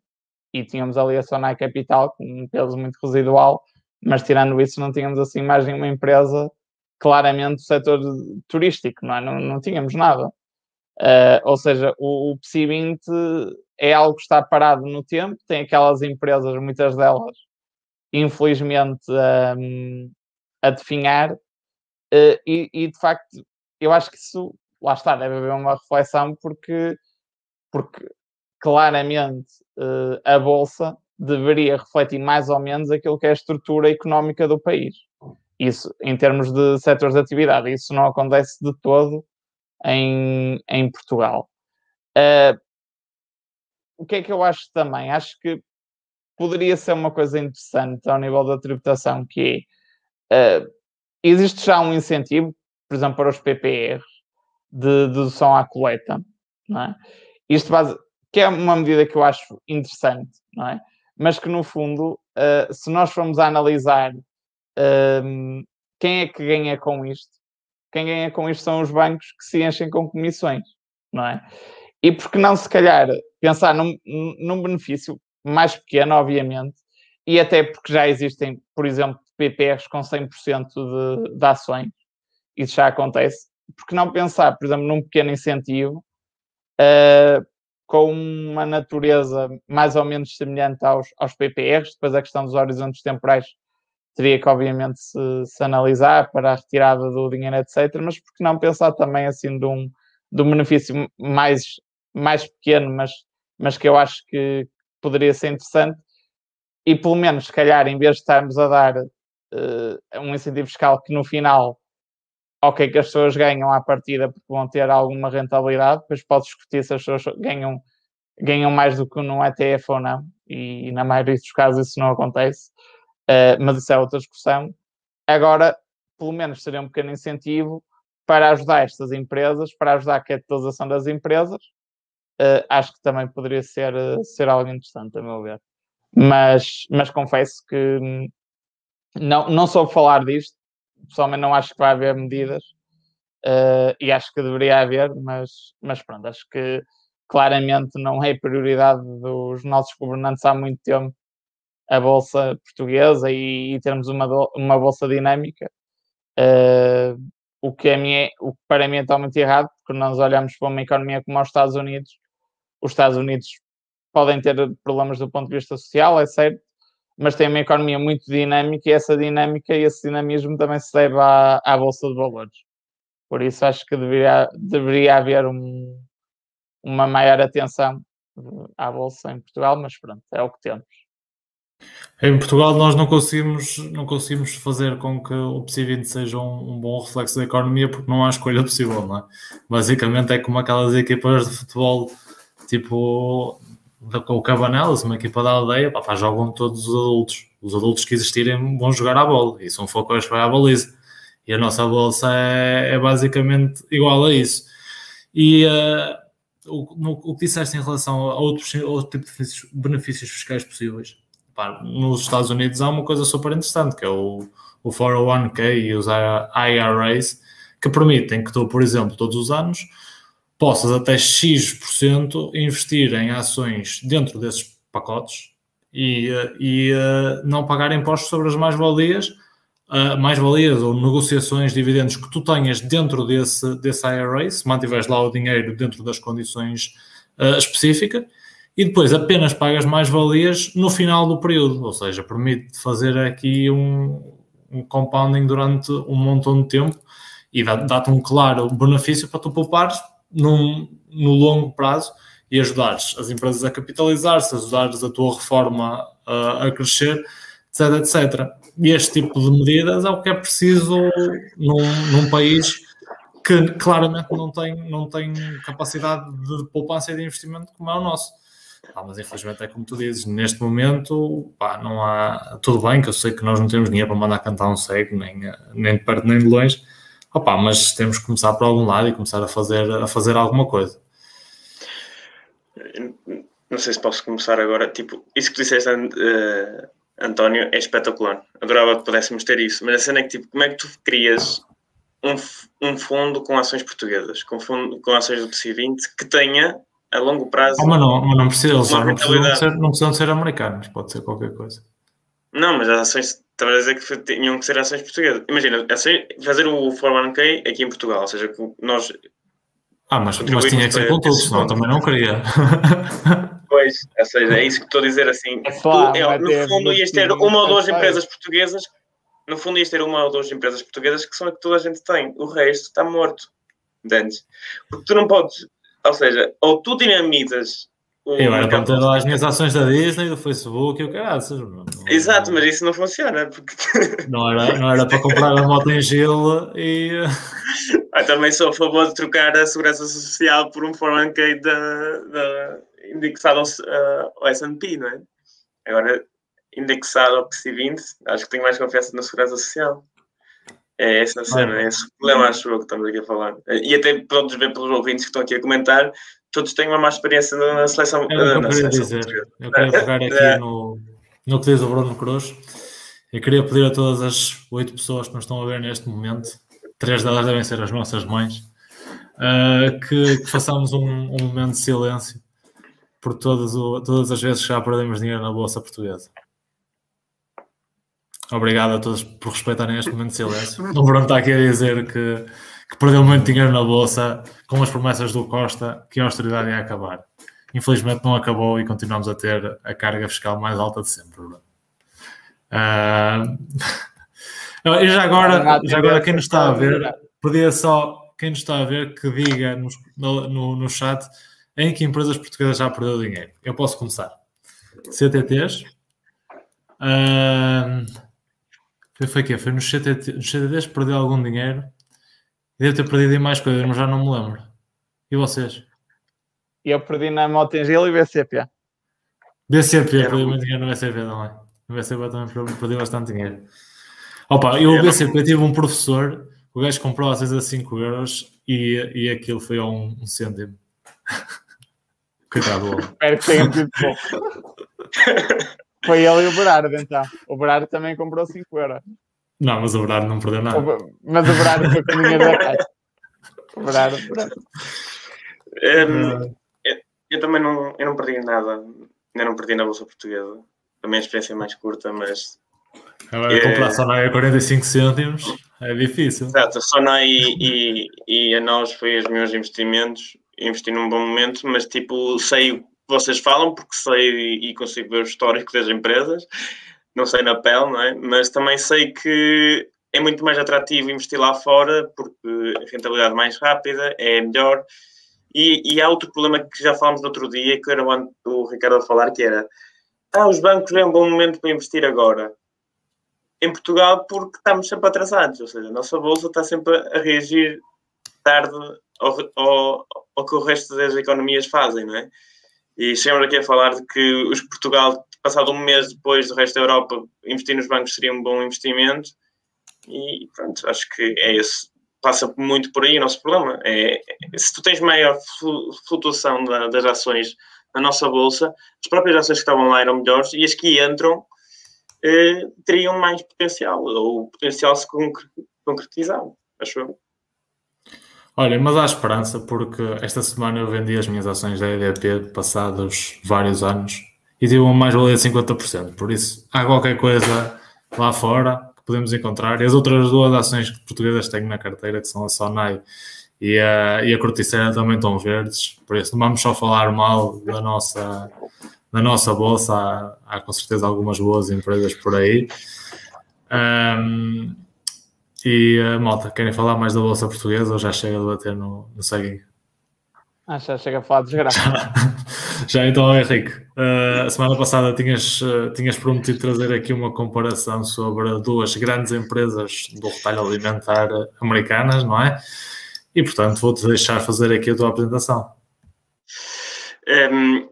e tínhamos ali a Sonai Capital, com um peso muito residual, mas tirando isso, não tínhamos assim mais nenhuma empresa claramente o setor turístico, não, é? não, não tínhamos nada. Uh, ou seja, o, o PSI 20 é algo que está parado no tempo, tem aquelas empresas, muitas delas, infelizmente, um, a definhar, uh, e, e, de facto, eu acho que isso, lá está, deve haver uma reflexão, porque, porque claramente uh, a Bolsa deveria refletir mais ou menos aquilo que é a estrutura económica do país. Isso, em termos de setores de atividade, isso não acontece de todo em, em Portugal. Uh, o que é que eu acho também? Acho que poderia ser uma coisa interessante ao nível da tributação, que é, uh, existe já um incentivo, por exemplo, para os PPRs, de dedução à coleta, não é? Isto base, que é uma medida que eu acho interessante, não é? Mas que, no fundo, uh, se nós formos analisar um, quem é que ganha com isto? Quem ganha com isto são os bancos que se enchem com comissões, não é? E por que não, se calhar, pensar num, num benefício mais pequeno, obviamente, e até porque já existem, por exemplo, PPRs com 100% de, de ações, isso já acontece, por que não pensar, por exemplo, num pequeno incentivo uh, com uma natureza mais ou menos semelhante aos, aos PPRs, depois a questão dos horizontes temporais teria que obviamente se, se, analisar para a retirada do dinheiro, etc. Mas por que não pensar também assim de um, de um benefício mais, mais pequeno, mas, mas que eu acho que poderia ser interessante e pelo menos, se calhar, em vez de estarmos a dar uh, um incentivo fiscal que no final, ok, que as pessoas ganham à partida porque vão ter alguma rentabilidade, depois pode discutir se as pessoas ganham, ganham mais do que num ETF ou não, e, e na maioria dos casos isso não acontece. Uh, mas isso é outra discussão. Agora, pelo menos seria um pequeno incentivo para ajudar estas empresas, para ajudar a capitalização das empresas. Uh, acho que também poderia ser, uh, ser algo interessante, a meu ver. Mas, mas confesso que não, não soube falar disto, pessoalmente não acho que vai haver medidas uh, e acho que deveria haver, mas, mas pronto, acho que claramente não é prioridade dos nossos governantes há muito tempo a bolsa portuguesa e, e termos uma, uma bolsa dinâmica. Uh, o que, a é, o que para mim é totalmente errado, porque nós olhamos para uma economia como os Estados Unidos, os Estados Unidos podem ter problemas do ponto de vista social, é certo, mas tem uma economia muito dinâmica e essa dinâmica e esse dinamismo também se deve à, à Bolsa de Valores. Por isso acho que deveria, deveria haver um, uma maior atenção à Bolsa em Portugal, mas pronto, é o que temos. Em Portugal nós não conseguimos, não conseguimos fazer com que o PSI 20 seja um, um, bom reflexo da economia porque não há escolha possível, não é? Basicamente é como aquelas equipas de futebol tipo o Cabanelas, uma equipa da aldeia, pá, jogam todos os adultos. Os adultos que existirem vão jogar à bola e são focos para a baliza. E a nossa bolsa é, é basicamente igual a isso. E uh, o, no, o que disseste em relação a outros, outro tipo de benefícios fiscais possíveis, nos Estados Unidos há uma coisa super interessante que é o, o 401k e os IRAs que permitem que tu, por exemplo, todos os anos possas até X% investir em ações dentro desses pacotes e, e uh, não pagar impostos sobre as mais-valias, uh, mais-valias ou negociações, dividendos que tu tenhas dentro desse, desse IRA, se mantiveres lá o dinheiro dentro das condições uh, específicas, e depois apenas pagas mais-valias no final do período, ou seja, permite fazer aqui um, um compounding durante um montão de tempo e dá-te um claro benefício para tu poupares num, no longo prazo e ajudares as empresas a capitalizar-se, ajudares a tua reforma a, a crescer, etc, etc. E este tipo de medidas é o que é preciso num, num país que claramente não tem, não tem capacidade de poupança e de investimento como é o nosso. Ah, mas infelizmente é como tu dizes, neste momento pá, não há. Tudo bem que eu sei que nós não temos dinheiro para mandar cantar um cego, nem, nem de perto nem de longe, mas temos que começar por algum lado e começar a fazer, a fazer alguma coisa. Não sei se posso começar agora. Tipo, isso que disseste, uh, António, é espetacular. Adorava que pudéssemos ter isso. Mas a cena é que, tipo, como é que tu crias um, um fundo com ações portuguesas, com, fundo, com ações do PC20, que tenha a longo prazo. Oh, mas não, mas não precisa, não precisam, ser, não precisam ser americanos, pode ser qualquer coisa. Não, mas as ações Estava a dizer que tinham que ser ações portuguesas. Imagina, fazer o 401k aqui em Portugal, ou seja, nós. Ah, mas, mas tinha que ser com todos, senão também não queria. (laughs) Pois, ou seja, é isso que estou a dizer assim. É tu, é, no fundo, ias ter uma ou duas empresas portuguesas, no fundo, ias ter uma ou duas empresas portuguesas que são a que toda a gente tem. O resto está morto. Entendes? Porque tu não podes, ou seja, ou tu dinamizas eu era para lá as minhas ações da Disney, do Facebook e o caralho. Exato, mas isso não funciona. Porque... (laughs) Não, era, não era para comprar a moto em gelo e. (laughs) Eu também sou a favor de trocar a segurança social por um 401k da, da, indexado ao, uh, ao SP, não é? Agora, indexado ao PC20, acho que tenho mais confiança na segurança social. É essa cena, é esse problema, acho eu, que estamos aqui a falar. E até podes ver pelos ouvintes que estão aqui a comentar, todos têm uma má experiência na seleção. É eu, queria dizer. Eu queria pegar aqui é. no, no que diz o Bruno Cruz. Eu queria pedir a todas as oito pessoas que nos estão a ver neste momento, três delas devem ser as nossas mães, uh, que, que, façamos um, um, momento de silêncio por todas, o, todas as vezes que já perdemos dinheiro na Bolsa Portuguesa. Obrigado a todos por respeitarem este momento de silêncio. O Bruno está aqui a dizer que que perdeu muito dinheiro na bolsa com as promessas do Costa que a austeridade ia acabar. Infelizmente não acabou e continuamos a ter a carga fiscal mais alta de sempre. Uh... (laughs) e já agora, já agora quem nos está a ver, podia só quem nos está a ver que diga no, no, no chat em que empresas portuguesas já perdeu dinheiro. Eu posso começar. CTTs. Uh... Foi, foi que Foi nos nos CTTs perdeu algum dinheiro Devo ter perdido em mais coisas, mas já não me lembro. E vocês? Eu perdi na Motengil e BCP. BCP, perdi muito dinheiro no BCP também. No BCP também perdi bastante dinheiro. Opa, eu no BCP tive um professor, o gajo comprou às vezes a 5 euros e, e aquilo foi a um, um cêntimo. (laughs) Coitado. Espero que tenha sido pouco. (laughs) Foi ele e o Berardo, então. O Berardo também comprou 5 euros. Não, mas o Berardo não perdeu nada. Mas o Berardo foi com o dinheiro da caixa. O Berardo, Um, eu, eu, também não, eu não perdi nada, ainda não perdi na Bolsa Portuguesa. Também a experiência é mais curta, mas. Agora é, comprar só na 45 cêntimos é difícil. Exato, a Sonai e, e, e a nós foi os meus investimentos. Investi num bom momento, mas tipo, sei o que vocês falam, porque sei e consigo ver o histórico das empresas. Não sei na pele, não é? Mas também sei que é muito mais atrativo investir lá fora, porque a rentabilidade é mais rápida, é melhor e, e há outro problema que já falámos no outro dia, que era o, Ricardo a falar, que era ah, os bancos é um bom momento para investir agora. Em Portugal, porque estamos sempre atrasados, ou seja, a nossa bolsa está sempre a reagir tarde ao, ao, ao que o resto das economias fazem, não é? E chegamos aqui a falar de que os Portugal, passado um mês depois do resto da Europa, investir nos bancos seria um bom investimento. E pronto, acho que é esse passa muito por aí o nosso problema. É, se tu tens maior flutuação da, das ações na nossa bolsa, as próprias ações que estavam lá eram melhores e as que entram eh, teriam mais potencial, ou o potencial se concretizava, acho eu. Olha, mas há esperança porque esta semana eu vendi as minhas ações da EDP passados vários anos e tive uma mais-valia de 50%. Por isso, há qualquer coisa lá fora podemos encontrar. E as outras duas ações portuguesas tenho na carteira, que são a Sonai e a, e a Corticera, também estão verdes. Por isso, não vamos só falar mal da nossa, da nossa bolsa. Há, há com certeza algumas boas empresas por aí. Um, e a malta, querem falar mais da bolsa portuguesa ou já chega a debater no, no seguinte? Ah, já chega a falar de desgraça. (laughs) Já então, Henrique, uh, a semana passada tinhas, uh, tinhas prometido trazer aqui uma comparação sobre duas grandes empresas do retalho alimentar americanas, não é? E, portanto, vou-te deixar fazer aqui a tua apresentação. Um, ehm,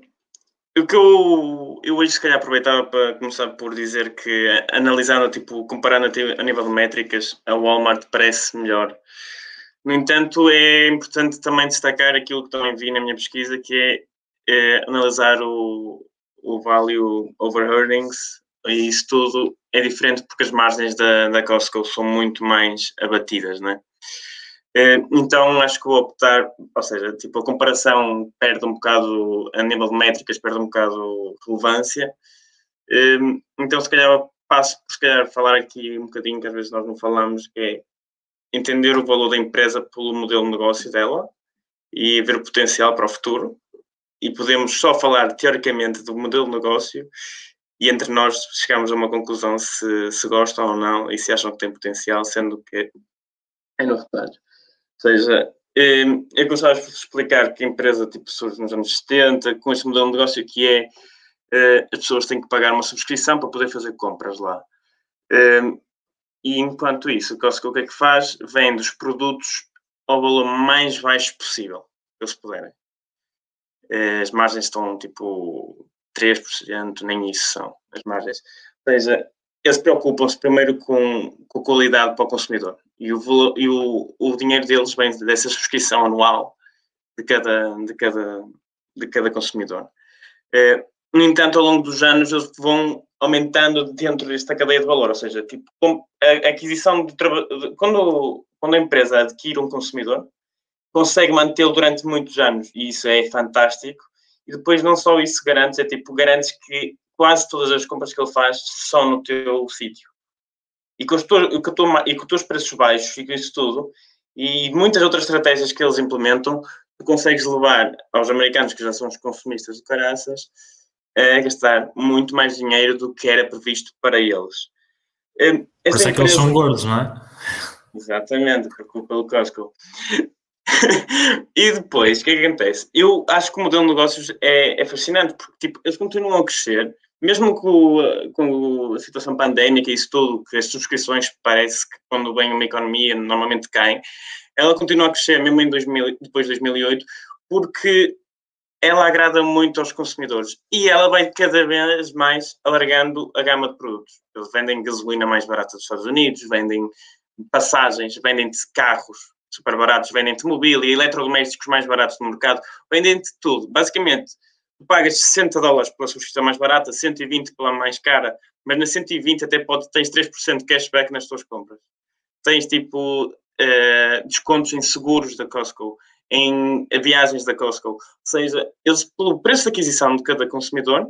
o que eu, eu hoje, se calhar, aproveitava para começar por dizer que, analisando, tipo, comparando a nível de métricas, a Walmart parece melhor. No entanto, é importante também destacar aquilo que também vi na minha pesquisa, que é é analisar o, o value over earnings e isso tudo é diferente porque as margens da, da Costco são muito mais abatidas, né? Então acho que vou optar, ou seja, tipo, a comparação perde um bocado, a nível de métricas, perde um bocado relevância. Então se calhar passo por se calhar falar aqui um bocadinho, que às vezes nós não falamos, que é entender o valor da empresa pelo modelo de negócio dela e ver o potencial para o futuro e podemos só falar teoricamente do modelo de negócio e entre nós chegamos a uma conclusão se, se gostam ou não e se acham que tem potencial, sendo que é no retalho. Seja, hum, eu gostava de explicar que a empresa tipo, surge nos anos 70, com este modelo de negócio que é eh, as pessoas têm que pagar uma subscrição para poder fazer compras lá. Hum, e enquanto isso, o Costco o que é que faz? Vende os produtos ao valor mais baixo possível, que eles puderem. Eh, as margens estão tipo 3%, nem isso são as margens. Ou seja, eles preocupam-se primeiro com, com a qualidade para o consumidor e o, e o, o dinheiro deles vem dessa subscrição anual de cada, de cada, de cada consumidor. É, no entanto, ao longo dos anos, eles vão aumentando dentro desta cadeia de valor, ou seja, tipo, a aquisição de, quando, quando a empresa adquire um consumidor, consegue mantê-lo durante muitos anos e isso é fantástico. E depois não só isso garantes, é tipo, garantes que quase todas as compras que ele faz são no teu sítio. E com, os teus, e com os teus preços baixos e com isso tudo, e muitas outras estratégias que eles implementam, tu consegues levar aos americanos, que já são os consumistas de caraças, a gastar muito mais dinheiro do que era previsto para eles. Esta Por isso é que eles são gordos, não é? Exatamente, por culpa do Costco. (laughs) e depois, o que é que acontece? Eu acho que o modelo de negócios é, é fascinante, porque tipo, eles continuam a crescer, mesmo com, com, a situação pandémica e isso tudo, que as subscrições parece que quando vem uma economia normalmente caem, ela continua a crescer mesmo em 2000, depois de 2008, porque ela agrada muito aos consumidores e ela vai cada vez mais alargando a gama de produtos. Eles vendem gasolina mais barata dos Estados Unidos, vendem passagens, vendem carros super baratos, vendem-te mobília, eletrodomésticos mais baratos no mercado, vendem-te tudo. Basicamente, tu pagas 60 dólares pela subscrição mais barata, 120 pela mais cara, mas na 120 até pode, tens 3% de cashback nas tuas compras. Tens tipo uh, descontos em seguros da Costco, em viagens da Costco. Ou seja, eles, pelo preço de aquisição de cada consumidor,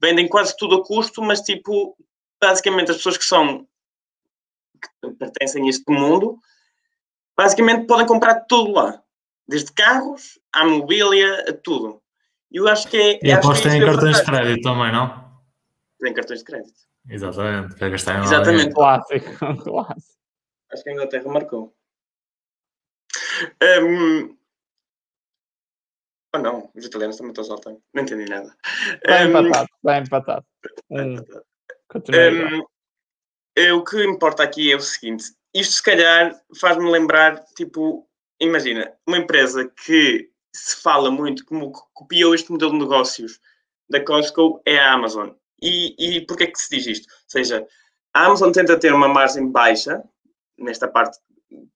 vendem quase tudo a custo, mas tipo, basicamente as pessoas que são que pertencem a este mundo, basicamente podem comprar tudo lá. Desde carros, à mobília, a tudo. E eu acho que é. E aposto em cartões de crédito também, não? Tem cartões de crédito. Exatamente, quer gastar em Exatamente. Clássico, (laughs) clássico. Acho que a Inglaterra marcou. Um... Oh não, os italianos também estão saltando. Não entendi nada. Está um... empatado, está empatado. Hum. Um, é, o que importa aqui é o seguinte: isto se calhar faz-me lembrar, tipo, imagina, uma empresa que se fala muito como copiou este modelo de negócios da Costco é a Amazon. E, e porquê que se diz isto? Ou seja, a Amazon tenta ter uma margem baixa nesta parte,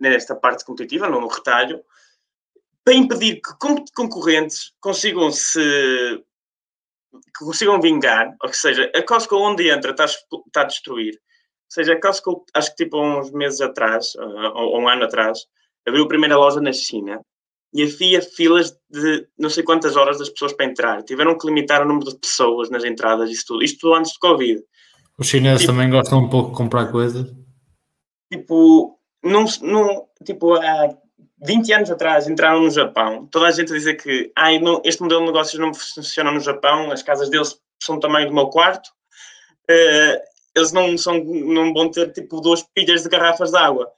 nesta parte competitiva, no retalho, para impedir que concorrentes consigam se consigam vingar, ou seja, a Costco onde entra está, está a destruir. Ou seja, a Costco, acho que tipo uns meses atrás, ou um ano atrás, abriu a primeira loja na China e havia filas de não sei quantas horas das pessoas para entrar. Tiveram que limitar o número de pessoas nas entradas, isso tudo. Isto tudo antes do Covid. Os chineses tipo, também gostam um pouco de comprar coisas? Tipo, não, não, tipo, há 20 anos atrás entraram no Japão, toda a gente a dizer que ah, não, este modelo de negócios não funciona no Japão, as casas deles são do tamanho do meu quarto, uh, eles não, são, não vão ter tipo duas pilhas de garrafas de água.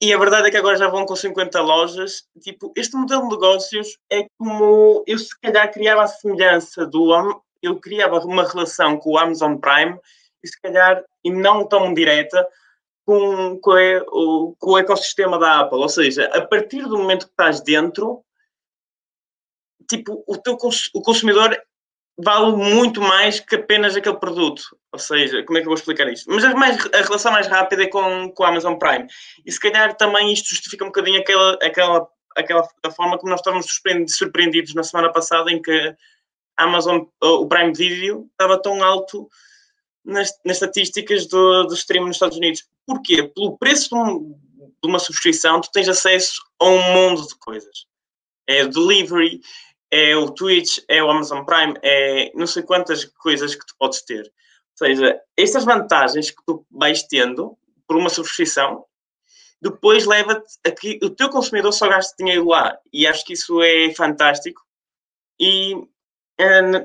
E a verdade é que agora já vão com 50 lojas. Tipo, este modelo de negócios é como eu se calhar criava a semelhança do eu criava uma relação com o Amazon Prime e se calhar, e não tão direta, com, com, o, com o ecossistema da Apple. Ou seja, a partir do momento que estás dentro, tipo, o, teu, o consumidor vale muito mais que apenas aquele produto. Ou seja, como é que eu vou explicar isto? Mas a, mais, a relação mais rápida é com, com a Amazon Prime. E se calhar também isto justifica um bocadinho aquela, aquela, aquela forma como nós estávamos surpreendidos na semana passada em que a Amazon, o Prime Video, estava tão alto nas, nas estatísticas do, do stream nos Estados Unidos. Porquê? Pelo preço de, um, de uma subscrição, tu tens acesso a um mundo de coisas. É delivery, é o Twitch, é o Amazon Prime, é não sei quantas coisas que tu podes ter. Ou seja, estas vantagens que tu vais tendo por uma subscrição, depois leva-te a que o teu consumidor só gaste dinheiro lá. E acho que isso é fantástico. E,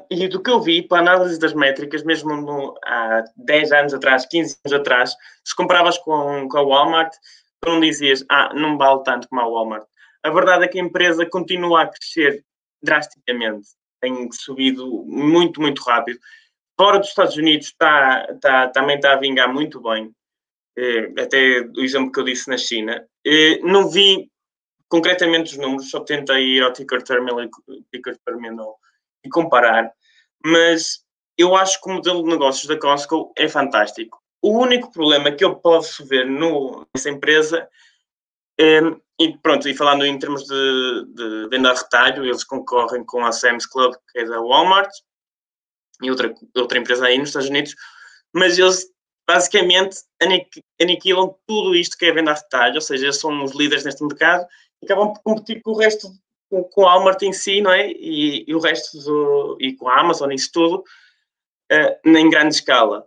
e do que eu vi, para análise das métricas, mesmo no, há 10 anos atrás, 15 anos atrás, se comparavas com, com a Walmart, tu não dizias, ah, não vale tanto como a Walmart. A verdade é que a empresa continua a crescer drasticamente. Tem subido muito, muito rápido. Fora dos Estados Unidos está, está, também está a vingar muito bem. Eh, até o exemplo que eu disse na China. Eh, não vi concretamente os números, só tentei ir ao Ticker Terminal, ticker terminal e comparar, mas eu acho que o modelo de negócios da Costco é fantástico. O único problema que eu posso ver no, nessa empresa é, e pronto, e falando em termos de, de venda a retalho, eles concorrem com a Sam's Club, que é da Walmart, e outra, outra empresa aí nos Estados Unidos, mas eles basicamente aniquilam tudo isto que é venda a retalho, ou seja, eles são os líderes neste mercado e acabam por competir com o resto, com, com a Walmart em si, não é? E, e o resto, do, e com a Amazon, isso tudo, uh, em grande escala.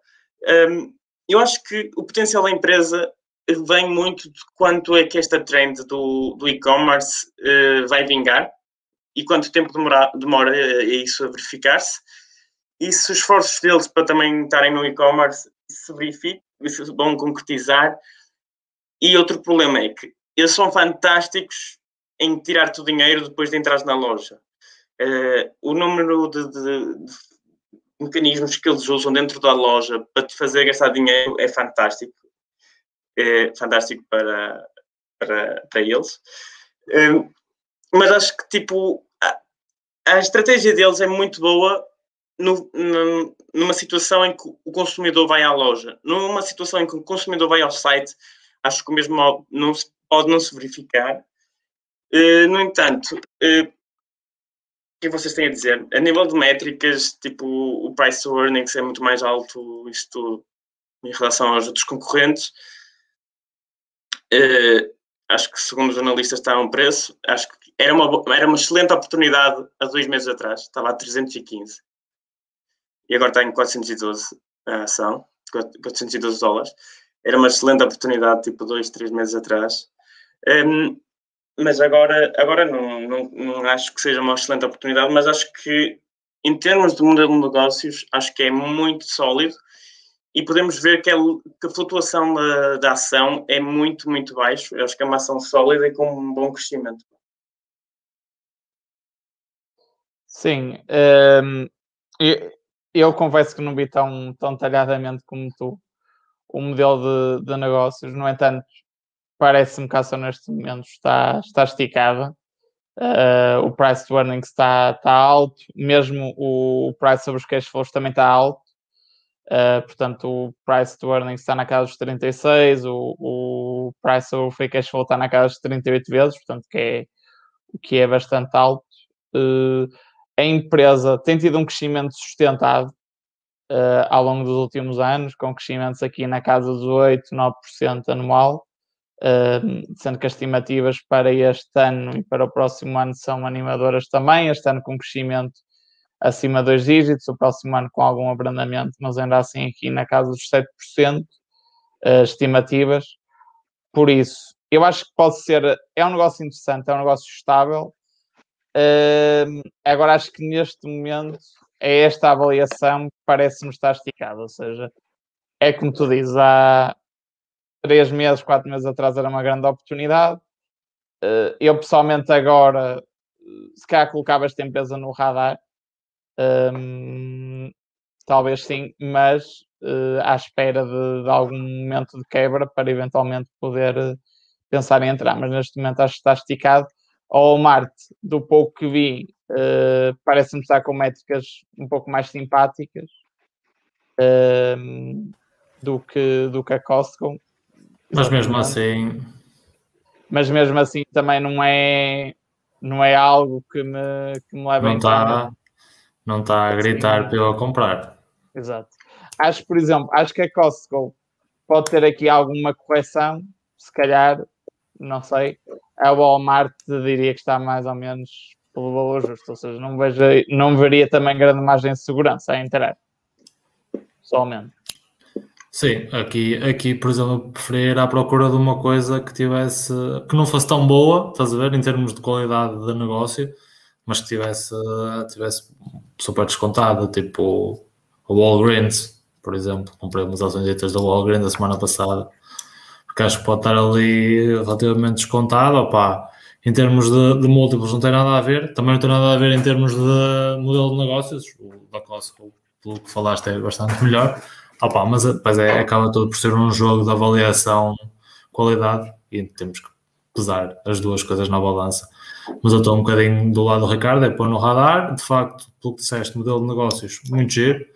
Um, eu acho que o potencial da empresa vem muito de quanto é que esta trend do, do e-commerce uh, vai vingar e quanto tempo demora, demora eh, isso a verificar-se e se os esforços deles para também estarem no e-commerce se verificam, se vão concretizar. E outro problema é que eles são fantásticos em tirar-te o dinheiro depois de entrar na loja. Uh, o número de, de, de, mecanismos que eles usam dentro da loja para te fazer gastar dinheiro é fantástico é fantástico para, para, para eles. Um, mas acho que, tipo, a, a, estratégia deles é muito boa no, no, numa situação em que o consumidor vai à loja. Numa situação em que o consumidor vai ao site, acho que o mesmo não se, pode não se verificar. Uh, no entanto, uh, que vocês têm a dizer? A nível de métricas, tipo, o price to earnings é muito mais alto, isto em relação aos outros concorrentes. Uh, acho que, segundo os jornalistas, está a um preço. Acho que era uma, era uma excelente oportunidade há dois meses atrás, estava a 315 e agora está em 412 a ação, 412 dólares. Era uma excelente oportunidade, tipo, dois, três meses atrás. Um, mas agora, agora não, não, não acho que seja uma excelente oportunidade, mas acho que, em termos de modelo de negócios, acho que é muito sólido e podemos ver que, é, que a flutuação da, da, ação é muito, muito baixo. Eu acho que é uma ação sólida e com um bom crescimento. Sim, um, eu, eu confesso que não vi tão, tão talhadamente como tu o modelo de, de negócios, no entanto, parece-me que a ação neste momento está, está esticada. Uh, o price to earnings está, está alto, mesmo o, o price sobre os cash flows também está alto. Uh, portanto, o price to earnings está na casa dos 36, o, o price sobre o free cash flow está na casa dos 38 vezes, portanto, que é, que é bastante alto. Uh, a empresa tem tido um crescimento sustentado uh, ao longo dos últimos anos, com crescimentos aqui na casa dos 8, 9% anual, sendo que as estimativas para este ano e para o próximo ano são animadoras também, este ano com crescimento acima de dois dígitos, o próximo ano com algum abrandamento, mas ainda assim aqui na casa dos 7% uh, estimativas. Por isso, eu acho que pode ser, é um negócio interessante, é um negócio estável. Uh, agora acho que neste momento é esta avaliação que parece-me estar esticada, ou seja, é como tu dizes, há três meses, quatro meses atrás era uma grande oportunidade. Eh, eu pessoalmente agora se calhar colocava esta empresa no radar. Um, talvez sim, mas uh, à espera de, de, algum momento de quebra para eventualmente poder uh, pensar em entrar. Mas neste momento acho que está esticado. Ao Marte, do pouco que vi, uh, parece-me estar com métricas um pouco mais simpáticas do, que, do que a Costco. Mas mesmo assim. Mas mesmo assim também não é, não é algo que me, que me leva não a está Não está a gritar para eu comprar. Exato. Acho, por exemplo, acho que a Costco pode ter aqui alguma correção, se calhar, não sei. A Walmart diria que está mais ou menos pelo valor justo, ou seja, não, vejo, não veria também grande margem de segurança a entrar, pessoalmente. Sim, aqui, aqui, por exemplo, preferia ir à procura de uma coisa que tivesse, que não fosse tão boa, estás a ver, em termos de qualidade de negócio, mas que tivesse, tivesse super descontado, tipo o Walgreens, por exemplo, comprei umas ações da Walgreens a semana passada, porque acho que pode estar ali relativamente descontado, opá, em termos de, de, múltiplos não tem nada a ver, também não tem nada a ver em termos de modelo de negócios, o da Costco, pelo que falaste, é bastante melhor, Opa, mas é, acaba todo por ser um jogo de avaliação qualidade e temos que pesar as duas coisas na balança. Mas eu estou um bocadinho do lado do Ricardo, é pôr no radar, de facto, pelo que disseste, modelo de negócios muito giro,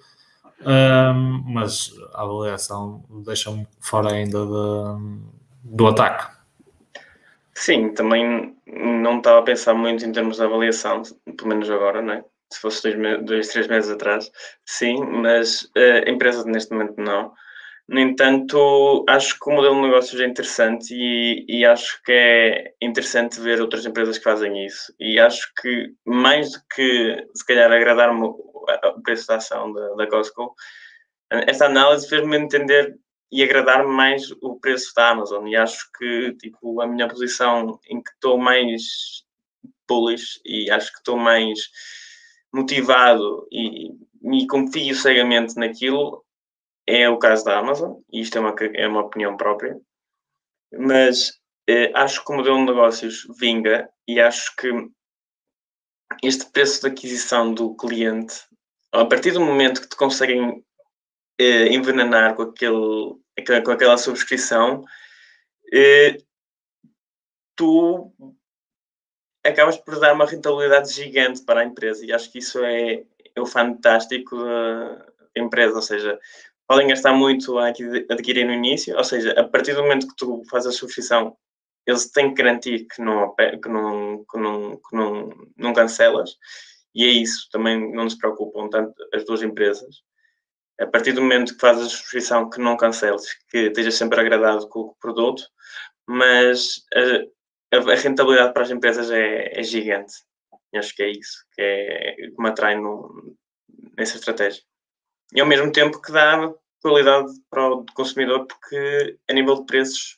um, mas a avaliação deixa-me fora ainda de, do ataque. Sim, também não estava a pensar muito em termos de avaliação, pelo menos agora, não é? Se fosse dois, dois três meses atrás, sim, mas uh, a empresa neste momento não. No entanto, acho que o modelo de negócios é interessante e, e, acho que é interessante ver outras empresas que fazem isso. E acho que, mais do que se calhar agradar-me o preço da ação da, da Costco, esta análise fez-me entender e agradar-me mais o preço da Amazon. E acho que tipo, a minha posição em que estou mais bullish e acho que estou mais motivado e me confio cegamente naquilo é o caso da Amazon, e isto é uma, é uma opinião própria, mas eh, acho que o modelo de negócios vinga e acho que este preço de aquisição do cliente, a partir do momento que te conseguem eh, envenenar com, aquele, com aquela subscrição, eh, tu acabas por dar uma rentabilidade gigante para a empresa e acho que isso é, é o fantástico da empresa, ou seja, podem gastar muito a adquirir no início, ou seja, a partir do momento que tu fazes a subscrição, eles têm que garantir que não, que não, que não, que não, não cancelas e é isso, também não nos preocupam tanto as duas empresas. A partir do momento que fazes a subscrição, que não canceles, que estejas sempre agradado com o produto, mas a, a rentabilidade para as empresas é, é gigante. Acho que é isso que, é, que me atrai no, nessa estratégia. E ao mesmo tempo que dá qualidade para o consumidor, porque a nível de preços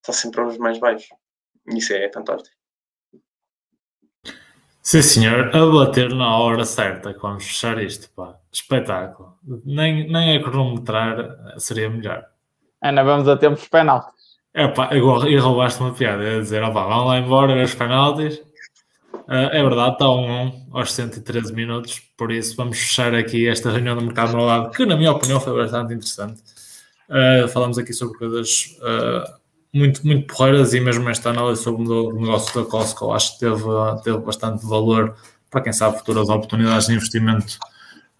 está sempre aos mais baixos. E isso é fantástico. Sim, senhor, a bater na hora certa que vamos fechar isto, pá. Espetáculo. Nem, nem a cronometrar seria melhor. Ainda vamos a tempos penaltis. É pá, e roubaste uma piada, ia dizer, opá, vamos lá embora ver os penaltis. Uh, é verdade, está um 1 aos 113 minutos, por isso vamos fechar aqui esta reunião do mercado no lado, que na minha opinião foi bastante interessante. Uh, falamos aqui sobre coisas uh, muito, muito porreiras e mesmo esta análise sobre o negócio da Costco acho que teve, teve bastante valor para quem sabe futuras oportunidades de investimento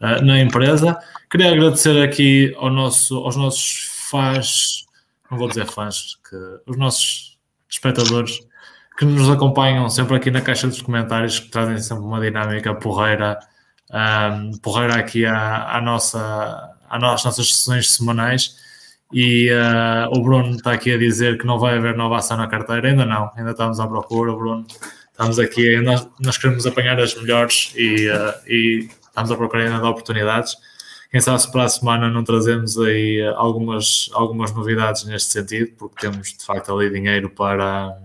na empresa. Queria agradecer aqui ao nosso, aos nossos fãs, não vou dizer fãs, que os nossos espectadores que nos acompanham sempre aqui na caixa dos comentários, que trazem sempre uma dinâmica porreira, um, porreira aqui à, à nossa, às nossas sessões semanais. E uh, o Bruno está aqui a dizer que não vai haver nova ação na carteira. Ainda não, ainda estamos à procura, Bruno. Estamos aqui, nós, nós queremos apanhar as melhores e, uh, e estamos à procura ainda de oportunidades. Quem sabe se para a semana não trazemos aí algumas, algumas novidades neste sentido, porque temos de facto ali dinheiro para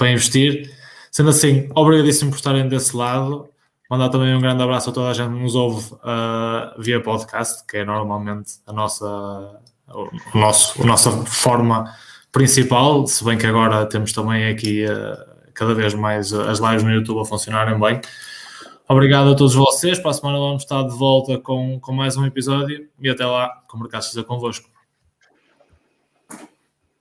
para investir. Sendo assim, obrigadíssimo por estarem desse lado. Mandar também um grande abraço a toda a gente que nos ouve uh, via podcast, que é normalmente a nossa, o nosso, a nossa forma principal, se bem que agora temos também aqui uh, cada vez mais as lives no YouTube a funcionarem bem. Obrigado a todos vocês. Para a semana vamos estar de volta com, com mais um episódio e até lá, com o Mercado seja convosco.